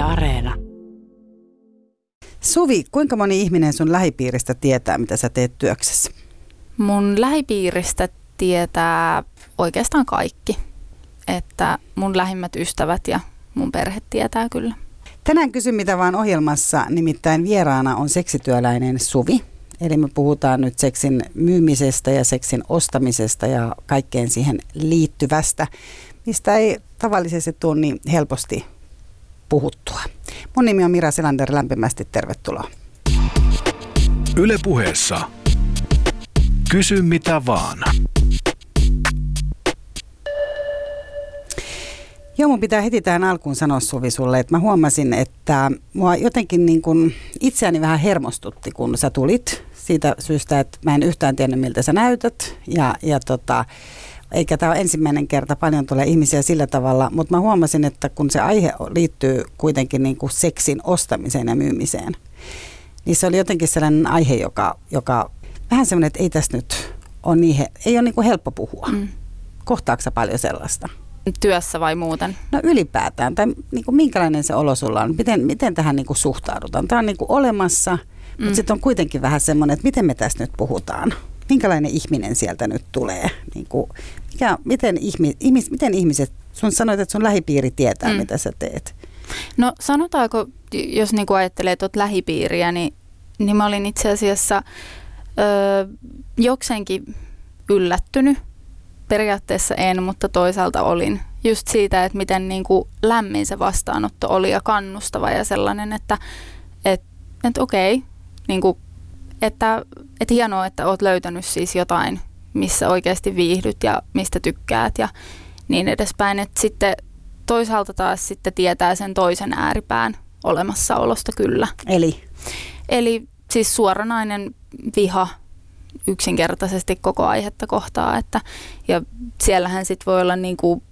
Yle Areena. Suvi, kuinka moni ihminen sun lähipiiristä tietää, mitä sä teet työksessä? Mun lähipiiristä tietää oikeastaan kaikki. Että mun lähimmät ystävät ja mun perhe tietää kyllä. Tänään kysy mitä vaan ohjelmassa, nimittäin vieraana on seksityöläinen Suvi. Eli me puhutaan nyt seksin myymisestä ja seksin ostamisesta ja kaikkeen siihen liittyvästä, mistä ei tavallisesti tule niin helposti puhuttua. Mun nimi on Mira Selander, lämpimästi tervetuloa. Yle puheessa. Kysy mitä vaan. Joo, mun pitää heti tähän alkuun sanoa Suvi sulle, että mä huomasin, että mua jotenkin niin kuin itseäni vähän hermostutti, kun sä tulit siitä syystä, että mä en yhtään tiennyt, miltä sä näytät. Ja, ja tota, eikä tämä ole ensimmäinen kerta, paljon tulee ihmisiä sillä tavalla, mutta mä huomasin, että kun se aihe liittyy kuitenkin niin kuin seksin ostamiseen ja myymiseen, niin se oli jotenkin sellainen aihe, joka, joka vähän semmoinen, että ei tässä nyt ole niin, ei ole niin kuin helppo puhua. Mm. Kohtaako paljon sellaista? Työssä vai muuten? No ylipäätään, tai niin kuin minkälainen se olo sulla on, miten, miten tähän niin kuin suhtaudutaan. Tämä on niin kuin olemassa, mm. mutta sitten on kuitenkin vähän semmoinen, että miten me tässä nyt puhutaan. Minkälainen ihminen sieltä nyt tulee? Niin kuin, mikä, miten, ihmi, ihmis, miten ihmiset, sun sanoit, että sun lähipiiri tietää, mm. mitä sä teet. No sanotaanko, jos niin kuin ajattelee tuot lähipiiriä, niin, niin mä olin itse asiassa öö, jokseenkin yllättynyt periaatteessa en, mutta toisaalta olin just siitä, että miten niin kuin lämmin se vastaanotto oli ja kannustava ja sellainen, että et, et okei, niin kuin, että, että hienoa, että oot löytänyt siis jotain, missä oikeasti viihdyt ja mistä tykkäät ja niin edespäin. Että sitten toisaalta taas sitten tietää sen toisen ääripään olemassaolosta kyllä. Eli? Eli siis suoranainen viha yksinkertaisesti koko aihetta kohtaa. Että, ja siellähän sitten voi olla niinku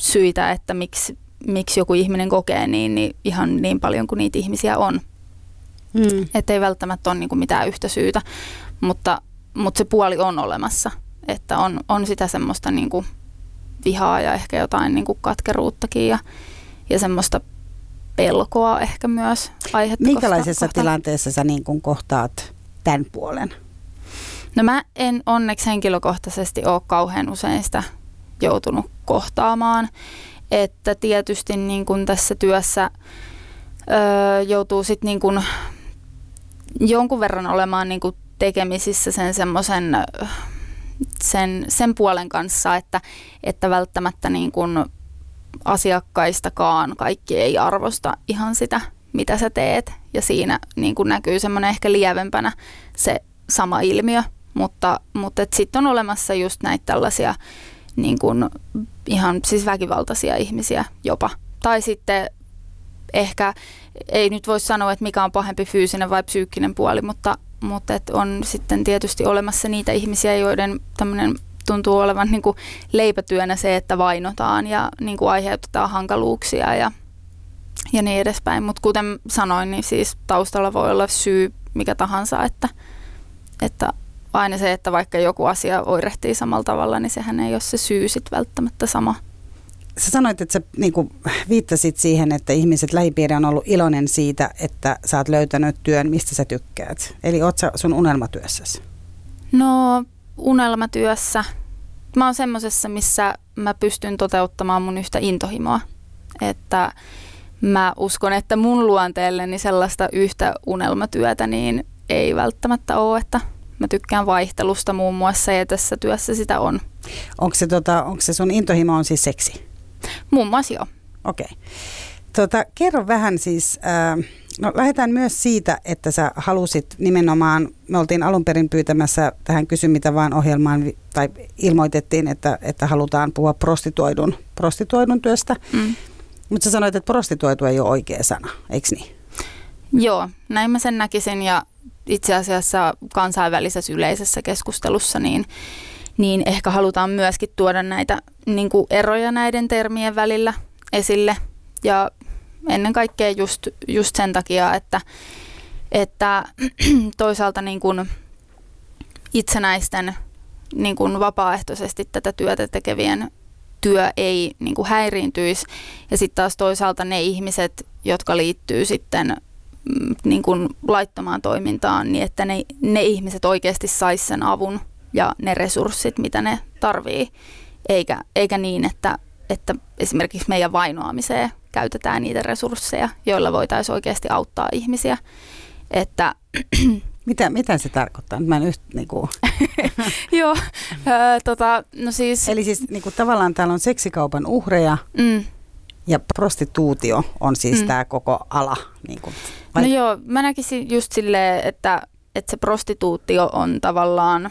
syitä, että miksi, miksi joku ihminen kokee niin, niin ihan niin paljon kuin niitä ihmisiä on. Mm. Että ei välttämättä ole niinku mitään yhtä syytä, mutta, mutta se puoli on olemassa. Että on, on sitä semmoista niinku vihaa ja ehkä jotain niinku katkeruuttakin ja, ja semmoista pelkoa ehkä myös aihetta Minkälaisessa kohtaan. tilanteessa sä niin kuin kohtaat tämän puolen? No mä en onneksi henkilökohtaisesti ole kauhean usein sitä joutunut kohtaamaan. Että tietysti niin kun tässä työssä öö, joutuu sitten niin kun jonkun verran olemaan niin kun tekemisissä sen semmoisen sen, sen puolen kanssa, että, että välttämättä niin kun asiakkaistakaan kaikki ei arvosta ihan sitä, mitä sä teet. Ja siinä niin kun näkyy semmoinen ehkä lievempänä se sama ilmiö, mutta, mutta sitten on olemassa just näitä tällaisia niin kuin ihan siis väkivaltaisia ihmisiä jopa. Tai sitten ehkä, ei nyt voi sanoa, että mikä on pahempi fyysinen vai psyykkinen puoli, mutta, mutta et on sitten tietysti olemassa niitä ihmisiä, joiden tämmöinen tuntuu olevan niin kuin leipätyönä se, että vainotaan ja niin kuin aiheutetaan hankaluuksia ja, ja niin edespäin. Mutta kuten sanoin, niin siis taustalla voi olla syy mikä tahansa, että, että aina se, että vaikka joku asia oirehtii samalla tavalla, niin sehän ei ole se syy sitten välttämättä sama. Sä sanoit, että sä niin kuin viittasit siihen, että ihmiset lähipiiri on ollut iloinen siitä, että sä oot löytänyt työn, mistä sä tykkäät. Eli oot sä sun unelmatyössäsi? No unelmatyössä. Mä oon semmosessa, missä mä pystyn toteuttamaan mun yhtä intohimoa. Että mä uskon, että mun luonteelleni sellaista yhtä unelmatyötä niin ei välttämättä ole, että Mä tykkään vaihtelusta muun muassa ja tässä työssä sitä on. Onko se, tota, onko se sun intohimo on siis seksi? Muun muassa joo. Okei. Okay. Tota, kerro vähän siis, äh, no lähdetään myös siitä, että sä halusit nimenomaan, me oltiin alun perin pyytämässä tähän Kysy mitä vaan ohjelmaan, tai ilmoitettiin, että, että halutaan puhua prostituoidun, prostituoidun työstä. Mm. Mutta sä sanoit, että prostituoitu ei ole oikea sana, eikö niin? Joo, näin mä sen näkisin ja itse asiassa kansainvälisessä yleisessä keskustelussa, niin, niin ehkä halutaan myöskin tuoda näitä niin kuin eroja näiden termien välillä esille. Ja ennen kaikkea just, just sen takia, että, että toisaalta niin kuin itsenäisten niin kuin vapaaehtoisesti tätä työtä tekevien työ ei niin kuin häiriintyisi. Ja sitten taas toisaalta ne ihmiset, jotka liittyy sitten mm, niin kuin laittomaan toimintaan, niin että ne, ne ihmiset oikeasti sais sen avun ja ne resurssit, mitä ne tarvii, eikä, eikä niin, että, että esimerkiksi meidän vainoamiseen käytetään niitä resursseja, joilla voitaisiin oikeasti auttaa ihmisiä. Että mitä, mitä se tarkoittaa? Mä en yht, niinku. Joo, äh, tota, no siis... Eli siis niinku, tavallaan täällä on seksikaupan uhreja mm. ja prostituutio on siis mm. tämä koko ala. Niinku, vai? No joo, mä näkisin just silleen, että, että se prostituutio on tavallaan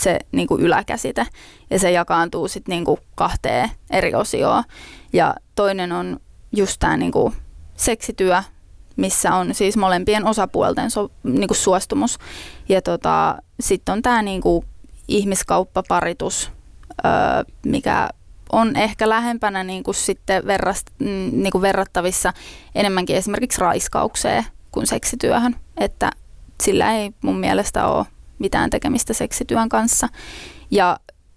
se niinku yläkäsite ja se jakaantuu sitten niinku kahteen eri osioon. Ja toinen on just tämä niinku seksityö, missä on siis molempien osapuolten so, niinku suostumus. Ja tota, sitten on tämä niinku ihmiskauppaparitus, öö, mikä on ehkä lähempänä niinku sitten verrast, niinku verrattavissa enemmänkin esimerkiksi raiskaukseen kuin seksityöhön. Että sillä ei mun mielestä ole mitään tekemistä seksityön kanssa. Ja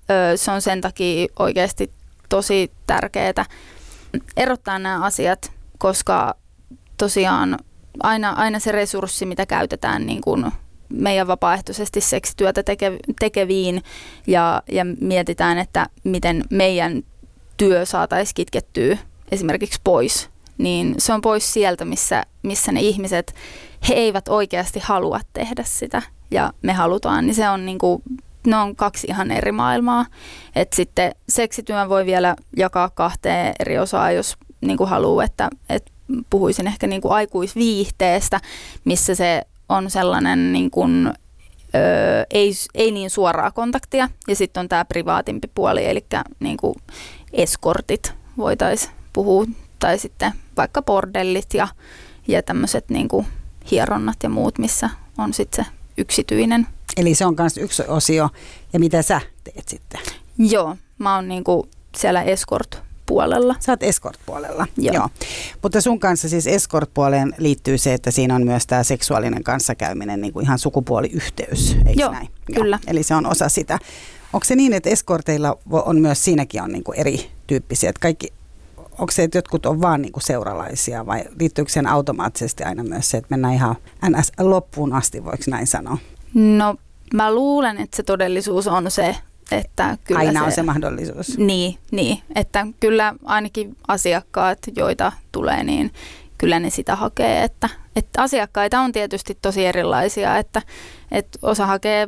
ö, se on sen takia oikeasti tosi tärkeää erottaa nämä asiat, koska tosiaan aina, aina se resurssi, mitä käytetään niin kuin meidän vapaaehtoisesti seksityötä teke, tekeviin ja, ja mietitään, että miten meidän työ saataisiin kitkettyä esimerkiksi pois, niin se on pois sieltä, missä, missä ne ihmiset, he eivät oikeasti halua tehdä sitä ja me halutaan, niin se on niin kuin, ne on kaksi ihan eri maailmaa. Et sitten seksityön voi vielä jakaa kahteen eri osaa, jos niin kuin haluaa, että, että puhuisin ehkä niin kuin aikuisviihteestä, missä se on sellainen niin kuin, ö, ei, ei niin suoraa kontaktia. Ja sitten on tämä privaatimpi puoli, eli niin kuin eskortit voitaisiin puhua, tai sitten vaikka bordellit ja, ja tämmöiset niin hieronnat ja muut, missä on sitten se yksityinen. Eli se on myös yksi osio. Ja mitä sä teet sitten? Joo, mä oon niinku siellä escort puolella. Sä oot escort-puolella, joo. joo. Mutta sun kanssa siis escort-puoleen liittyy se, että siinä on myös tämä seksuaalinen kanssakäyminen, niin kuin ihan sukupuoliyhteys, eikö joo, näin? kyllä. Joo. Eli se on osa sitä. Onko se niin, että eskorteilla on myös, siinäkin on niin kuin erityyppisiä, että kaikki, onko se, että jotkut on vaan niin kuin seuralaisia vai liittyykö sen automaattisesti aina myös se, että mennään ihan ns. loppuun asti, voiko näin sanoa? No mä luulen, että se todellisuus on se, että kyllä Aina se, on se mahdollisuus. Niin, niin, että kyllä ainakin asiakkaat, joita tulee, niin kyllä ne sitä hakee. Että, että asiakkaita on tietysti tosi erilaisia, että, että osa hakee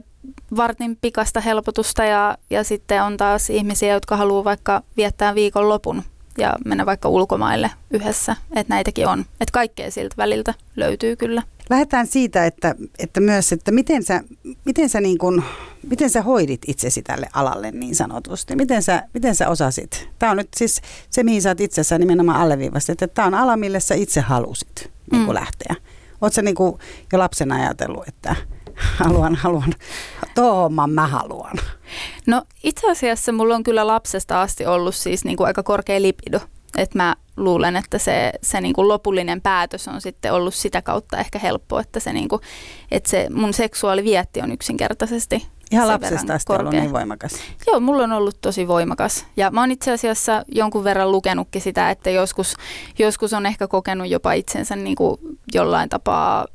vartin pikasta helpotusta ja, ja sitten on taas ihmisiä, jotka haluaa vaikka viettää viikon lopun ja mennä vaikka ulkomaille yhdessä. Että näitäkin on. Että kaikkea siltä väliltä löytyy kyllä. Lähdetään siitä, että, että myös, että miten sä, miten, sä niin kun, miten sä hoidit itsesi tälle alalle niin sanotusti? Miten sä, miten sä osasit? Tämä on nyt siis se, mihin sä oot itsessä nimenomaan alleviivasti, että tämä on ala, millä sä itse halusit niin mm. lähteä. Oletko niin jo lapsena ajatellut, että haluan, haluan, tuo homman mä haluan? No itse asiassa mulla on kyllä lapsesta asti ollut siis niin kuin aika korkea lipido. Että mä luulen, että se, se niin kuin lopullinen päätös on sitten ollut sitä kautta ehkä helppo, että se, niin kuin, että se mun seksuaalivietti on yksinkertaisesti Ihan lapsesta asti korkea. ollut niin voimakas. Joo, mulla on ollut tosi voimakas. Ja mä oon itse asiassa jonkun verran lukenutkin sitä, että joskus, joskus on ehkä kokenut jopa itsensä niin kuin jollain tapaa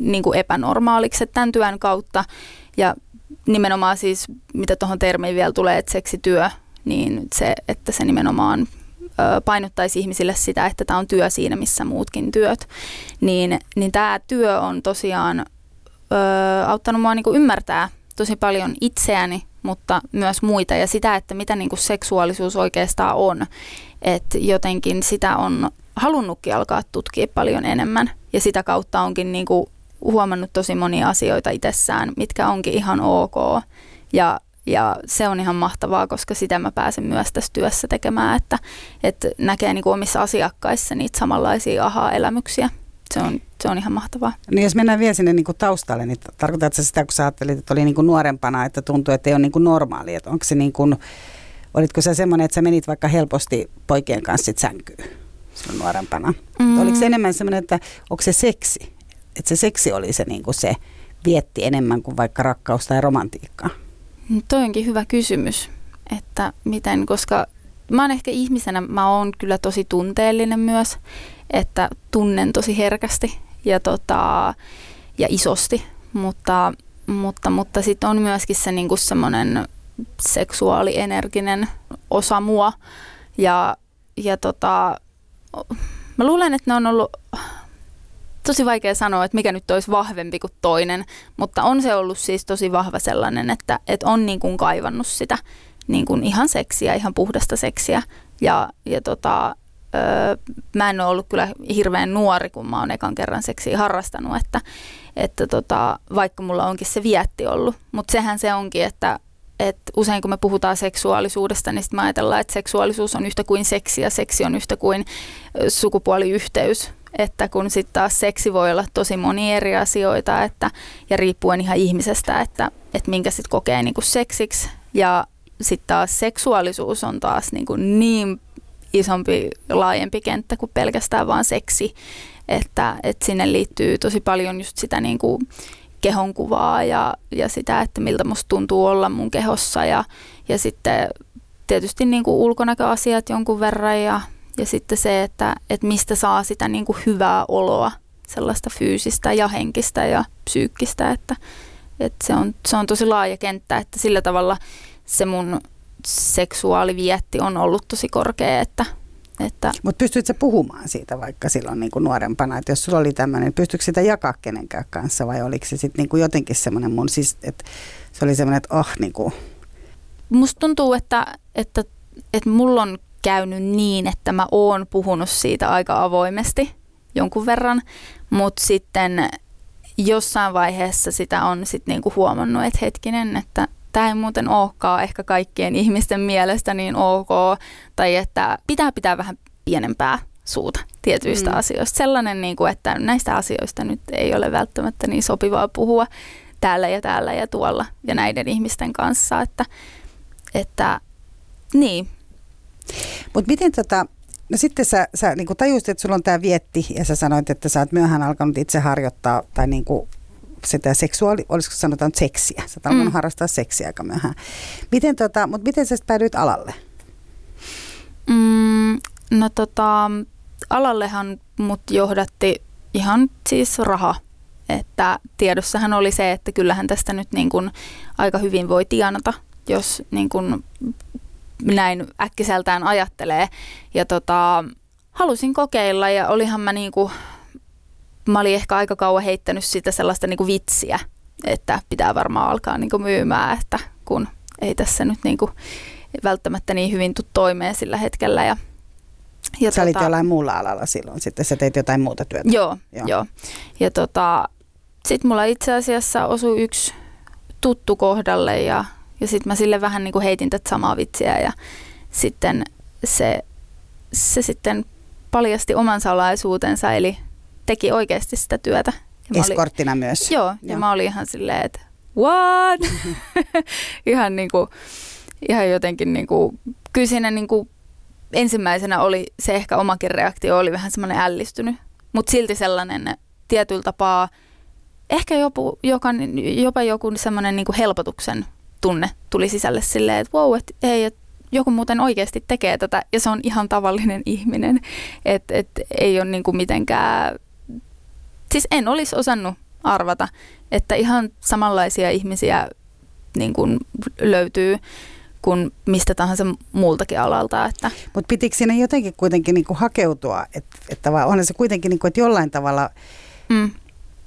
niin kuin epänormaaliksi tämän työn kautta. Ja nimenomaan siis, mitä tuohon termiin vielä tulee, että seksityö, niin se, että se nimenomaan painottaisi ihmisille sitä, että tämä on työ siinä, missä muutkin työt, niin, niin tämä työ on tosiaan ö, auttanut mua niin ymmärtää tosi paljon itseäni, mutta myös muita ja sitä, että mitä niin kuin seksuaalisuus oikeastaan on. Että jotenkin sitä on halunnutkin alkaa tutkia paljon enemmän ja sitä kautta onkin niin kuin huomannut tosi monia asioita itsessään, mitkä onkin ihan ok. Ja ja se on ihan mahtavaa, koska sitä mä pääsen myös tässä työssä tekemään, että, että näkee niin kuin omissa asiakkaissa niitä samanlaisia aha-elämyksiä. Se on, se on ihan mahtavaa. Niin jos mennään vielä sinne niin kuin taustalle, niin tarkoitatko sitä, kun sä ajattelit, että oli niin kuin nuorempana, että tuntuu, että ei ole niin kuin normaali, että onko se niin kuin, olitko se semmoinen, että sä menit vaikka helposti poikien kanssa sit sänkyyn silloin nuorempana? Mm. Oliko se enemmän semmoinen, että onko se seksi? Että se seksi oli se, niin kuin se vietti enemmän kuin vaikka rakkaus tai romantiikkaa? Toi onkin hyvä kysymys, että miten, koska mä oon ehkä ihmisenä, mä oon kyllä tosi tunteellinen myös, että tunnen tosi herkästi ja, tota, ja isosti, mutta, mutta, mutta sitten on myöskin se niinku semmoinen seksuaalienerginen osa mua ja, ja tota, mä luulen, että ne on ollut tosi vaikea sanoa, että mikä nyt olisi vahvempi kuin toinen, mutta on se ollut siis tosi vahva sellainen, että, että on niin kuin kaivannut sitä niin kuin ihan seksiä, ihan puhdasta seksiä. Ja, ja tota, öö, mä en ole ollut kyllä hirveän nuori, kun mä oon ekan kerran seksiä harrastanut, että, että tota, vaikka mulla onkin se vietti ollut. Mutta sehän se onkin, että, että usein kun me puhutaan seksuaalisuudesta, niin sitten me ajatellaan, että seksuaalisuus on yhtä kuin seksi ja seksi on yhtä kuin sukupuoliyhteys että kun sitten taas seksi voi olla tosi moni eri asioita että, ja riippuen ihan ihmisestä, että, että minkä sitten kokee niin kuin seksiksi. Ja sitten taas seksuaalisuus on taas niin, kuin niin isompi, laajempi kenttä kuin pelkästään vaan seksi, että, että sinne liittyy tosi paljon just sitä niin kuin kehonkuvaa ja, ja sitä, että miltä musta tuntuu olla mun kehossa. Ja, ja sitten tietysti niin kuin ulkonäköasiat jonkun verran ja ja sitten se, että, että mistä saa sitä niin kuin hyvää oloa, sellaista fyysistä ja henkistä ja psyykkistä, että, että se, on, se on tosi laaja kenttä, että sillä tavalla se mun seksuaalivietti on ollut tosi korkea, että, että Mutta pystytkö sä puhumaan siitä vaikka silloin niin kuin nuorempana, että jos sulla oli tämmöinen, niin pystytkö sitä jakaa kenenkään kanssa vai oliko se sitten niin jotenkin semmoinen mun, siis, että se oli semmoinen, että oh niin kuin. Musta tuntuu, että, että, että mulla on käynyt niin, että mä oon puhunut siitä aika avoimesti jonkun verran, mutta sitten jossain vaiheessa sitä on sitten niinku huomannut, että hetkinen, että tämä ei muuten olekaan ehkä kaikkien ihmisten mielestä niin ok, tai että pitää pitää vähän pienempää suuta tietyistä mm. asioista. Sellainen, niin kuin, että näistä asioista nyt ei ole välttämättä niin sopivaa puhua täällä ja täällä ja tuolla ja näiden ihmisten kanssa, että, että niin, mutta miten tota, no sitten sä, sä niin tajusit, että sulla on tämä vietti ja sä sanoit, että sä oot myöhään alkanut itse harjoittaa tai niin kuin sitä seksuaali, olisiko sanotaan seksiä. Sä oot mm. harrastaa seksiä aika myöhään. Miten tota, mutta miten sä päädyit alalle? Mm, no tota, alallehan mut johdatti ihan siis raha. Että tiedossahan oli se, että kyllähän tästä nyt niin kuin aika hyvin voi tienata, jos niin kuin näin äkkiseltään ajattelee. Ja tota, halusin kokeilla ja olihan mä niinku, mä olin ehkä aika kauan heittänyt sitä sellaista niinku vitsiä, että pitää varmaan alkaa niinku myymään, että kun ei tässä nyt niinku välttämättä niin hyvin tule toimeen sillä hetkellä. Ja, ja Sä tota, olit jollain muulla alalla silloin, sitten sä teit jotain muuta työtä. Joo, joo. joo. Ja tota, sitten mulla itse asiassa osui yksi tuttu kohdalle ja ja sitten mä sille vähän niin kuin heitin tätä samaa vitsiä ja sitten se, se sitten paljasti oman salaisuutensa, eli teki oikeasti sitä työtä. Ja Eskorttina olin, myös. Joo, joo, ja mä olin ihan silleen, että what? ihan niin kuin, ihan jotenkin niin kuin, kyllä siinä niin kuin ensimmäisenä oli se ehkä omakin reaktio oli vähän semmoinen ällistynyt, mutta silti sellainen tietyllä tapaa ehkä joku, joka, jopa joku semmoinen niin helpotuksen tunne tuli sisälle silleen, että wow, että hei, että joku muuten oikeasti tekee tätä ja se on ihan tavallinen ihminen. Että et ei ole niinku mitenkään, siis en olisi osannut arvata, että ihan samanlaisia ihmisiä niin kuin löytyy kuin mistä tahansa muultakin alalta. Että. Mutta pitikö siinä jotenkin kuitenkin niin kuin hakeutua, että, että onhan se kuitenkin, niin kuin, että jollain tavalla mm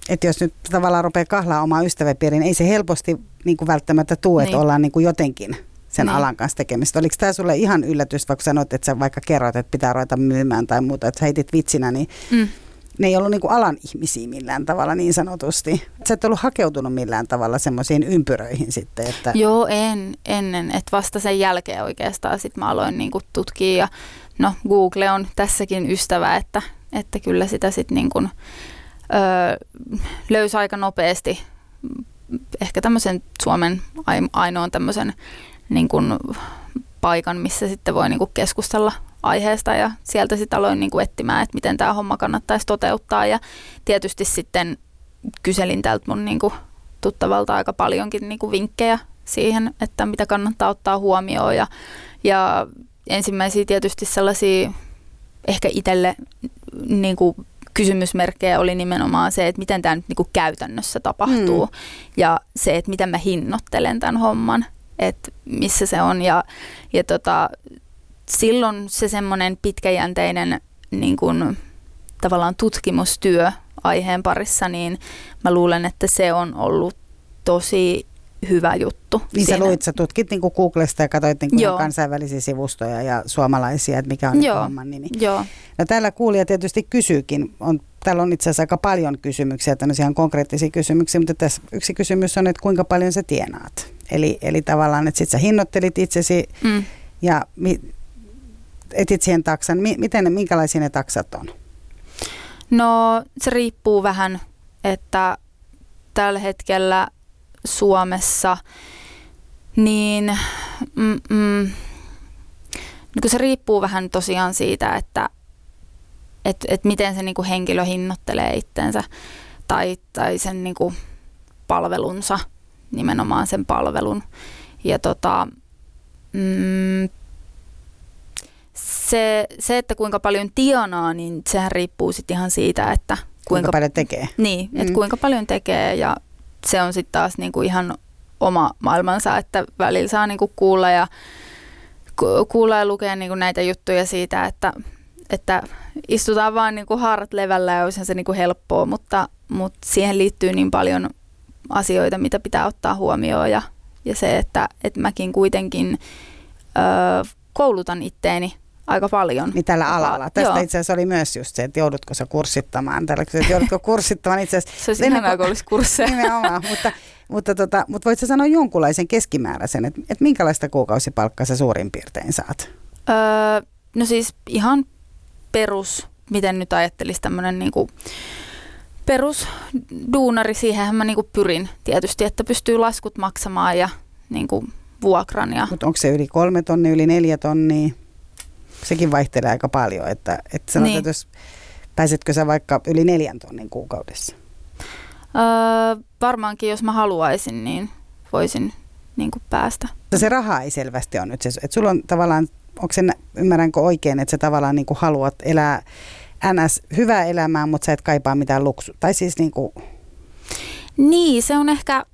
että jos nyt tavallaan rupeaa kahlaa omaa ystäväpiiriin, niin ei se helposti niin kuin välttämättä tule, niin. että ollaan niin kuin jotenkin sen niin. alan kanssa tekemistä. Oliko tämä sulle ihan yllätys, vaikka sanoit, että sä vaikka kerroit, että pitää ruveta myymään tai muuta, että heitit vitsinä, niin mm. ne ei ollut niin kuin alan ihmisiä millään tavalla niin sanotusti. Sä et ollut hakeutunut millään tavalla semmoisiin ympyröihin sitten. Että... Joo, en ennen. Että vasta sen jälkeen oikeastaan sit mä aloin niin kuin tutkia ja no Google on tässäkin ystävä, että, että kyllä sitä sitten niin kuin öö, löysi aika nopeasti ehkä tämmöisen Suomen ainoan tämmöisen niin kuin paikan, missä sitten voi niin kuin keskustella aiheesta ja sieltä sitten aloin niin kuin etsimään, että miten tämä homma kannattaisi toteuttaa. Ja tietysti sitten kyselin tältä mun niin kuin tuttavalta aika paljonkin niin kuin vinkkejä siihen, että mitä kannattaa ottaa huomioon. Ja, ja ensimmäisiä tietysti sellaisia ehkä itselle niin kuin kysymysmerkkejä oli nimenomaan se, että miten tämä nyt niin kuin käytännössä tapahtuu mm. ja se, että miten mä hinnoittelen tämän homman, että missä se on ja, ja tota, silloin se semmoinen pitkäjänteinen niin kuin, tavallaan tutkimustyö aiheen parissa, niin mä luulen, että se on ollut tosi hyvä juttu. Niin siinä. sä luit, sä tutkit niin Googlesta ja katsoit niin kansainvälisiä sivustoja ja suomalaisia, että mikä on Joo. homman nimi. Joo. No täällä kuulija tietysti kysyykin, on, täällä on itse asiassa aika paljon kysymyksiä, tämmöisiä konkreettisia kysymyksiä, mutta tässä yksi kysymys on, että kuinka paljon sä tienaat. Eli, eli tavallaan, että sit sä hinnoittelit itsesi mm. ja mi, etit siihen taksan. Mi, miten, minkälaisia ne taksat on? No se riippuu vähän, että tällä hetkellä Suomessa, niin mm, mm, niin se riippuu vähän tosiaan siitä, että et, et miten se niin kuin henkilö hinnoittelee itsensä tai, tai sen niin kuin palvelunsa, nimenomaan sen palvelun. Ja tota, mm, se, se, että kuinka paljon tienaa, niin sehän riippuu sitten ihan siitä, että kuinka, kuinka paljon tekee. Niin, mm. että kuinka paljon tekee ja se on sitten taas niinku ihan oma maailmansa, että välillä saa niinku kuulla ja kuulla ja lukea niinku näitä juttuja siitä, että, että istutaan vaan niinku haarat levällä ja olisihan se niinku helppoa, mutta, mutta siihen liittyy niin paljon asioita, mitä pitää ottaa huomioon ja, ja se, että, että mäkin kuitenkin ö, koulutan itteeni aika paljon. Niin tällä alalla. Tästä Joo. itse asiassa oli myös just se, että joudutko sä kurssittamaan. Tällä, että joudutko kurssittamaan itse asiassa. Se olisi ihanaa, kun olisi kursseja. Nimenomaan, mutta, mutta, tota, mutta voit sä sanoa jonkunlaisen keskimääräisen, että, että minkälaista kuukausipalkkaa sä suurin piirtein saat? Öö, no siis ihan perus, miten nyt ajattelisi tämmöinen niinku perusduunari, siihenhän mä niinku pyrin tietysti, että pystyy laskut maksamaan ja niinku vuokran. Ja... Mutta onko se yli kolme tonnia, yli neljä tonnia? Sekin vaihtelee aika paljon, että, että sanotaan, niin. että jos pääsetkö sä vaikka yli neljän tonnin kuukaudessa? Öö, varmaankin, jos mä haluaisin, niin voisin niin kuin päästä. Se raha ei selvästi ole nyt se, että sulla on tavallaan, onko se, ymmärränkö oikein, että sä tavallaan niin kuin haluat elää ns. hyvää elämää, mutta sä et kaipaa mitään luksu. Tai siis niin kuin... Niin, se on ehkä...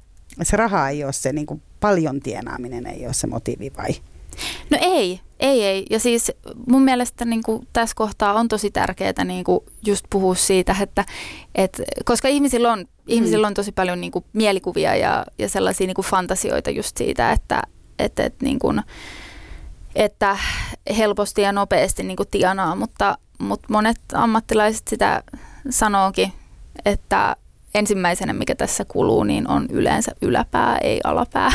Se raha ei ole se, niin kuin paljon tienaaminen ei ole se motiivi vai? No ei, ei, ei. Ja siis mun mielestä niin kuin tässä kohtaa on tosi tärkeää niin kuin just puhua siitä, että, että koska ihmisillä on, ihmisillä on tosi paljon niin kuin mielikuvia ja, ja sellaisia niin kuin fantasioita just siitä, että, että, että, niin kuin, että helposti ja nopeasti niin kuin tienaa, mutta, mutta monet ammattilaiset sitä sanookin, että ensimmäisenä mikä tässä kuluu, niin on yleensä yläpää, ei alapää.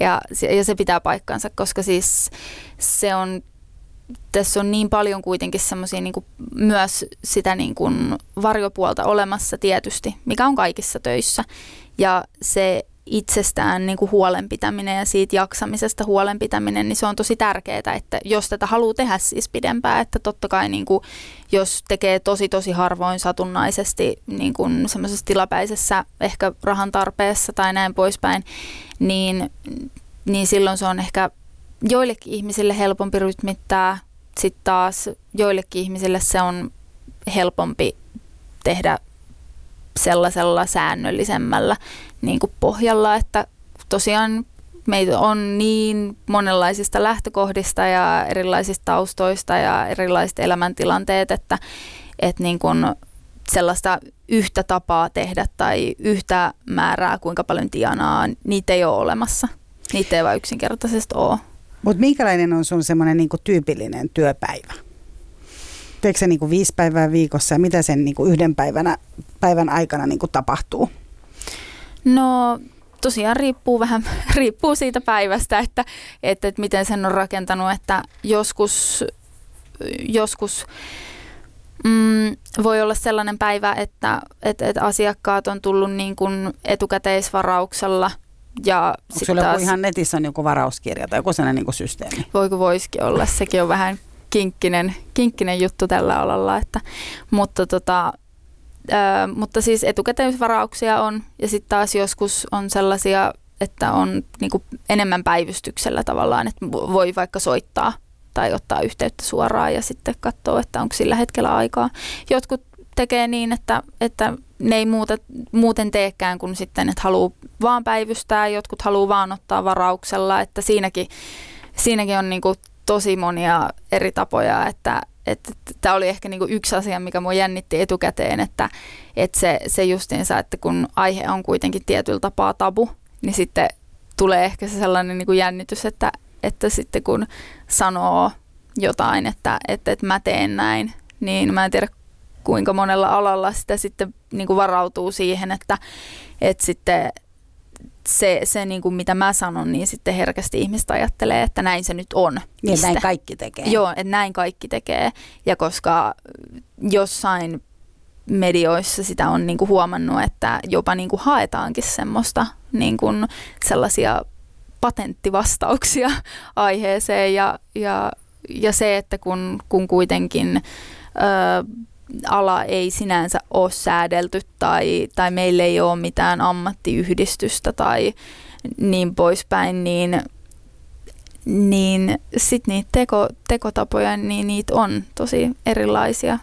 Ja, ja se pitää paikkansa, koska siis se on, tässä on niin paljon kuitenkin semmoisia niin myös sitä niin kuin varjopuolta olemassa tietysti, mikä on kaikissa töissä. Ja se itsestään niin kuin huolenpitäminen ja siitä jaksamisesta huolenpitäminen, niin se on tosi tärkeää, että jos tätä haluaa tehdä siis pidempään, että totta kai niin kuin, jos tekee tosi tosi harvoin satunnaisesti niin kuin semmoisessa tilapäisessä ehkä rahan tarpeessa tai näin poispäin, niin, niin silloin se on ehkä joillekin ihmisille helpompi rytmittää, sitten taas joillekin ihmisille se on helpompi tehdä sellaisella säännöllisemmällä niin kuin pohjalla, että tosiaan meitä on niin monenlaisista lähtökohdista ja erilaisista taustoista ja erilaiset elämäntilanteet, että, että niin kuin sellaista yhtä tapaa tehdä tai yhtä määrää, kuinka paljon tienaa, niitä ei ole olemassa. Niitä ei vaan yksinkertaisesti ole. Mutta minkälainen on sun semmoinen niinku tyypillinen työpäivä? Teekö se niinku viisi päivää viikossa ja mitä sen niinku yhden päivänä, päivän aikana niinku tapahtuu? No tosiaan riippuu vähän riippuu siitä päivästä, että, että, että miten sen on rakentanut, että joskus, joskus mm, voi olla sellainen päivä, että, että, että asiakkaat on tullut niin kuin etukäteisvarauksella – ja Onko sulla taas, ihan netissä on joku varauskirja tai joku sellainen niin systeemi? Voiko voisikin olla, sekin on vähän kinkkinen, kinkkinen juttu tällä alalla, että, mutta tota, ää, mutta siis etukäteisvarauksia on ja sitten taas joskus on sellaisia, että on niinku enemmän päivystyksellä tavallaan, että voi vaikka soittaa tai ottaa yhteyttä suoraan ja sitten katsoo, että onko sillä hetkellä aikaa. Jotkut tekee niin, että, että ne ei muuta, muuten teekään kuin sitten, että haluaa vaan päivystää, jotkut haluaa vaan ottaa varauksella, että siinäkin, siinäkin on niin kuin tosi monia eri tapoja, että tämä oli ehkä niinku yksi asia, mikä mua jännitti etukäteen, että, että se, se justiinsa, että kun aihe on kuitenkin tietyllä tapaa tabu, niin sitten tulee ehkä se sellainen niinku jännitys, että, että sitten kun sanoo jotain, että, että, että mä teen näin, niin mä en tiedä kuinka monella alalla sitä sitten niinku varautuu siihen, että, että sitten se, se niin kuin mitä mä sanon, niin sitten herkästi ihmiset ajattelee, että näin se nyt on. Niin, näin kaikki tekee. Joo, että näin kaikki tekee. Ja koska jossain medioissa sitä on niin kuin huomannut, että jopa niin kuin haetaankin semmoista niin kuin sellaisia patenttivastauksia aiheeseen ja, ja, ja se, että kun, kun kuitenkin ö, ala ei sinänsä ole säädelty tai, tai meillä ei ole mitään ammattiyhdistystä tai niin poispäin, niin, niin sitten niitä teko, tekotapoja, niin niitä on tosi erilaisia.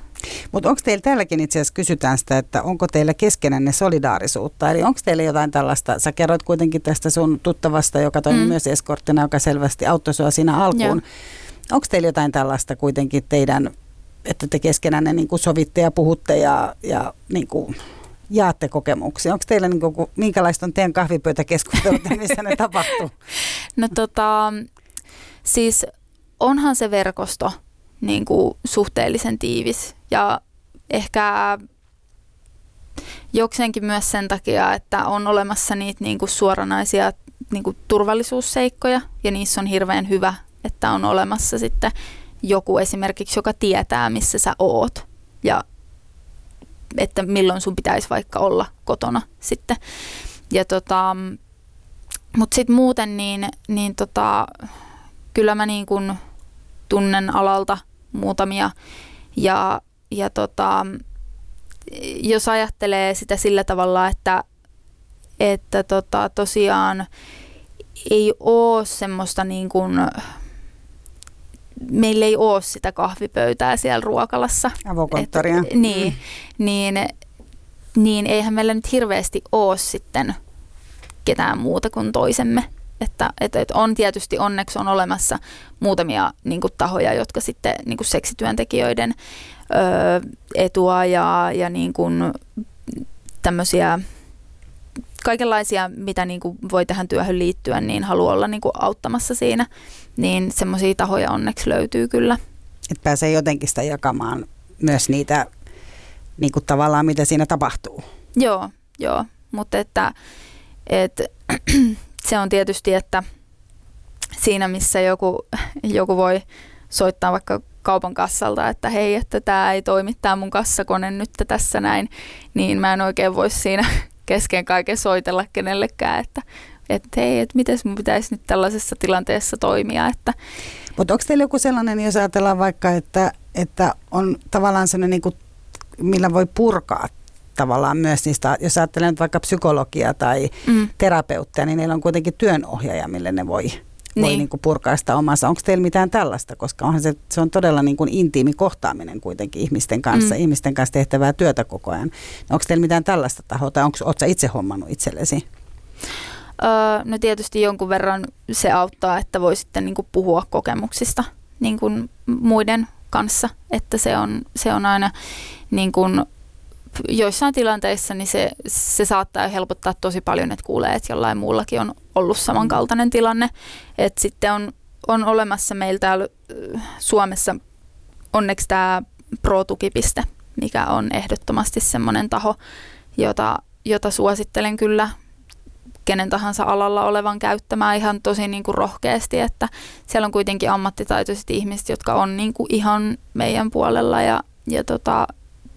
Mutta onko teillä täälläkin itse asiassa kysytään sitä, että onko teillä keskenänne solidaarisuutta? Eli onko teillä jotain tällaista, sä kerroit kuitenkin tästä sun tuttavasta, joka toimi mm. myös eskorttina, joka selvästi auttoi sua siinä alkuun. Onko teillä jotain tällaista kuitenkin teidän että te keskenään niin kuin sovitte ja puhutte ja, ja niin kuin jaatte kokemuksia. Onko teillä, niin kuin, minkälaista on teidän kahvipöytäkeskustelut missä ne tapahtuu? No tota, siis onhan se verkosto niin kuin suhteellisen tiivis. Ja ehkä jokseenkin myös sen takia, että on olemassa niitä niin kuin suoranaisia niin kuin turvallisuusseikkoja. Ja niissä on hirveän hyvä, että on olemassa sitten joku esimerkiksi, joka tietää, missä sä oot. Ja että milloin sun pitäisi vaikka olla kotona sitten. Ja tota, mutta sitten muuten niin, niin tota, kyllä mä niin kun tunnen alalta muutamia ja, ja tota, jos ajattelee sitä sillä tavalla, että, että tota, tosiaan ei ole semmoista niin kuin, meillä ei ole sitä kahvipöytää siellä ruokalassa. Avokonttoria. Et, niin, mm. niin, niin eihän meillä nyt hirveästi ole sitten ketään muuta kuin toisemme. Että, et, et on tietysti onneksi on olemassa muutamia niin kuin, tahoja, jotka sitten niin kuin seksityöntekijöiden ö, etua ja, ja niin kuin, tämmöisiä kaikenlaisia, mitä niin kuin voi tähän työhön liittyä, niin haluaa olla niin kuin auttamassa siinä. Niin semmoisia tahoja onneksi löytyy kyllä. Että pääsee jotenkin sitä jakamaan myös niitä niin kuin tavallaan, mitä siinä tapahtuu. Joo, joo. Mutta että, että se on tietysti, että siinä missä joku, joku voi soittaa vaikka kaupan kassalta, että hei, että tämä ei toimi tämä mun kassakone nyt tässä näin, niin mä en oikein voi siinä kesken kaiken soitella kenellekään, että että hei, että miten mun pitäisi nyt tällaisessa tilanteessa toimia. Että. Mutta onko teillä joku sellainen, jos ajatellaan vaikka, että, että on tavallaan sellainen, niin kuin, millä voi purkaa tavallaan myös niistä, jos ajattelee nyt vaikka psykologia tai mm. terapeuttia, niin niillä on kuitenkin työnohjaaja, mille ne voi voi niin. Niin kuin purkaa sitä omansa. Onko teillä mitään tällaista, koska onhan se, se on todella niin kuin intiimi kohtaaminen kuitenkin ihmisten kanssa, mm. ihmisten kanssa tehtävää työtä koko ajan. Onko teillä mitään tällaista tahoa tai onko itse hommannut itsellesi? Öö, no tietysti jonkun verran se auttaa, että voi sitten niin kuin puhua kokemuksista niin kuin muiden kanssa, että se on, se on aina niin kuin joissain tilanteissa niin se, se saattaa helpottaa tosi paljon, että kuulee, että jollain muullakin on ollut samankaltainen tilanne. Että sitten on, on olemassa meillä täällä Suomessa onneksi tämä Pro-tukipiste, mikä on ehdottomasti semmoinen taho, jota, jota suosittelen kyllä kenen tahansa alalla olevan käyttämään ihan tosi niin kuin rohkeasti, että siellä on kuitenkin ammattitaitoiset ihmiset, jotka on niin kuin ihan meidän puolella ja, ja tota,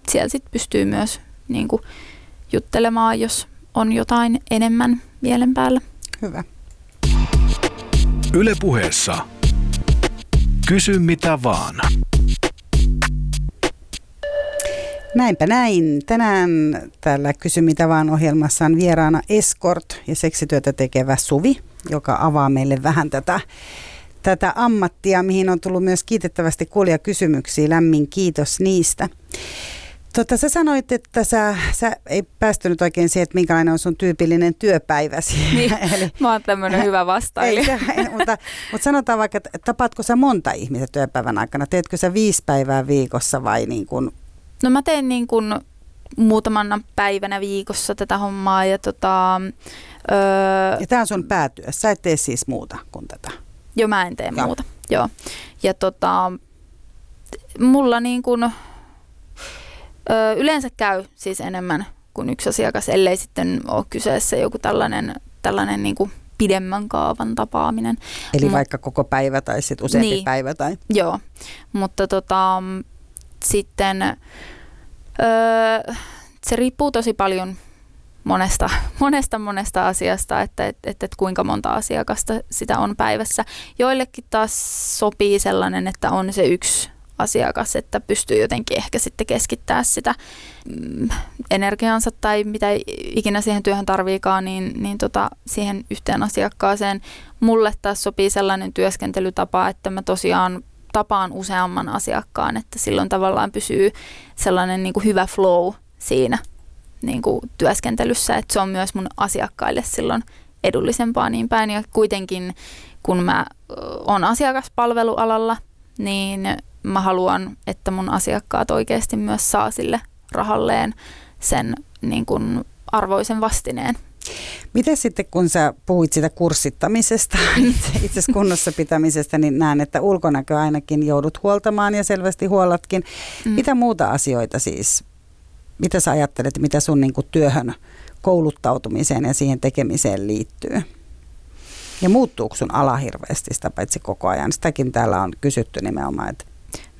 siellä sit pystyy myös niin kuin, juttelemaan, jos on jotain enemmän mielen päällä. Hyvä. Yle puheessa. Kysy mitä vaan. Näinpä näin. Tänään täällä Kysy mitä vaan ohjelmassa on vieraana Escort ja seksityötä tekevä Suvi, joka avaa meille vähän tätä tätä ammattia, mihin on tullut myös kiitettävästi kysymyksiä. Lämmin kiitos niistä. Tota, sä sanoit, että sä, sä ei päästynyt oikein siihen, että minkälainen on sun tyypillinen työpäiväsi. Niin, Eli, mä oon tämmöinen hyvä vastailija. Ei, mutta, mutta sanotaan vaikka, että tapaatko sä monta ihmistä työpäivän aikana? Teetkö sä viisi päivää viikossa vai niin kuin? No mä teen niin kuin muutamana päivänä viikossa tätä hommaa ja tota... Öö, ja tämä on sun päätyö. Sä et tee siis muuta kuin tätä. Joo, mä en tee ja. muuta. Joo. Ja tota, mulla niin kuin Ö, yleensä käy siis enemmän kuin yksi asiakas, ellei sitten ole kyseessä joku tällainen, tällainen niin kuin pidemmän kaavan tapaaminen. Eli Mut, vaikka koko päivä tai sitten useampi niin, päivä? Tai? Joo, mutta tota, sitten ö, se riippuu tosi paljon monesta, monesta, monesta asiasta, että et, et, et kuinka monta asiakasta sitä on päivässä. Joillekin taas sopii sellainen, että on se yksi asiakas, että pystyy jotenkin ehkä sitten keskittää sitä mm, energiansa tai mitä ikinä siihen työhön tarviikaan, niin, niin tota, siihen yhteen asiakkaaseen. Mulle taas sopii sellainen työskentelytapa, että mä tosiaan tapaan useamman asiakkaan, että silloin tavallaan pysyy sellainen niin kuin hyvä flow siinä niin kuin työskentelyssä, että se on myös mun asiakkaille silloin edullisempaa niin päin. Ja kuitenkin kun mä oon asiakaspalvelualalla, niin mä haluan, että mun asiakkaat oikeasti myös saa sille rahalleen sen niin kuin arvoisen vastineen. Miten sitten, kun sä puhuit sitä kurssittamisesta, itse kunnossa pitämisestä, niin näen, että ulkonäkö ainakin joudut huoltamaan ja selvästi huollatkin. Mm. Mitä muuta asioita siis, mitä sä ajattelet, mitä sun niin kuin työhön kouluttautumiseen ja siihen tekemiseen liittyy? Ja muuttuuko sun ala hirveästi sitä paitsi koko ajan? Sitäkin täällä on kysytty nimenomaan, että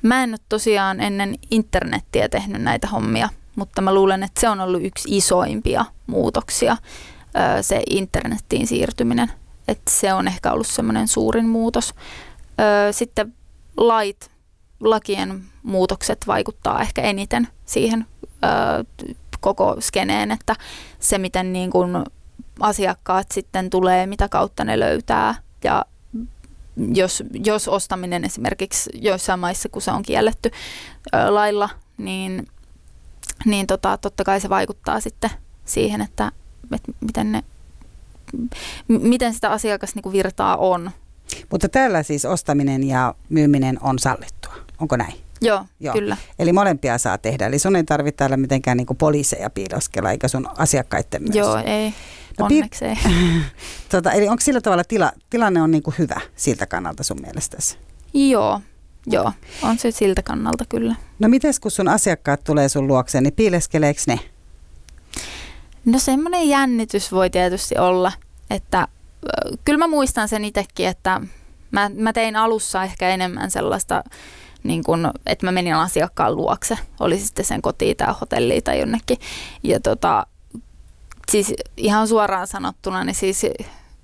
Mä en ole tosiaan ennen internettiä tehnyt näitä hommia, mutta mä luulen, että se on ollut yksi isoimpia muutoksia, se internettiin siirtyminen. Että se on ehkä ollut semmoinen suurin muutos. Sitten lait, lakien muutokset vaikuttaa ehkä eniten siihen koko skeneen, että se miten niin kuin asiakkaat sitten tulee, mitä kautta ne löytää ja jos, jos ostaminen esimerkiksi joissain maissa, kun se on kielletty ö, lailla, niin, niin tota, totta kai se vaikuttaa sitten siihen, että, että miten, ne, miten sitä asiakasvirtaa niin on. Mutta täällä siis ostaminen ja myyminen on sallittua, onko näin? Joo, Joo, kyllä. Eli molempia saa tehdä. Eli sun ei tarvitse täällä mitenkään niin poliiseja piiloskella, eikä sun asiakkaiden myös. Joo, ei. No, Onneksi ei. tota, eli onko sillä tavalla tila, tilanne on niin kuin hyvä siltä kannalta sun mielestäsi? Joo, joo, on se siltä kannalta kyllä. No miten kun sun asiakkaat tulee sun luokseen, niin piileskeleekö ne? No semmoinen jännitys voi tietysti olla, että kyllä mä muistan sen itsekin, että mä, mä tein alussa ehkä enemmän sellaista, niin kun, että mä menin asiakkaan luokse, oli sitten sen kotiin tai hotelliin tai jonnekin. Ja tota, siis ihan suoraan sanottuna, niin siis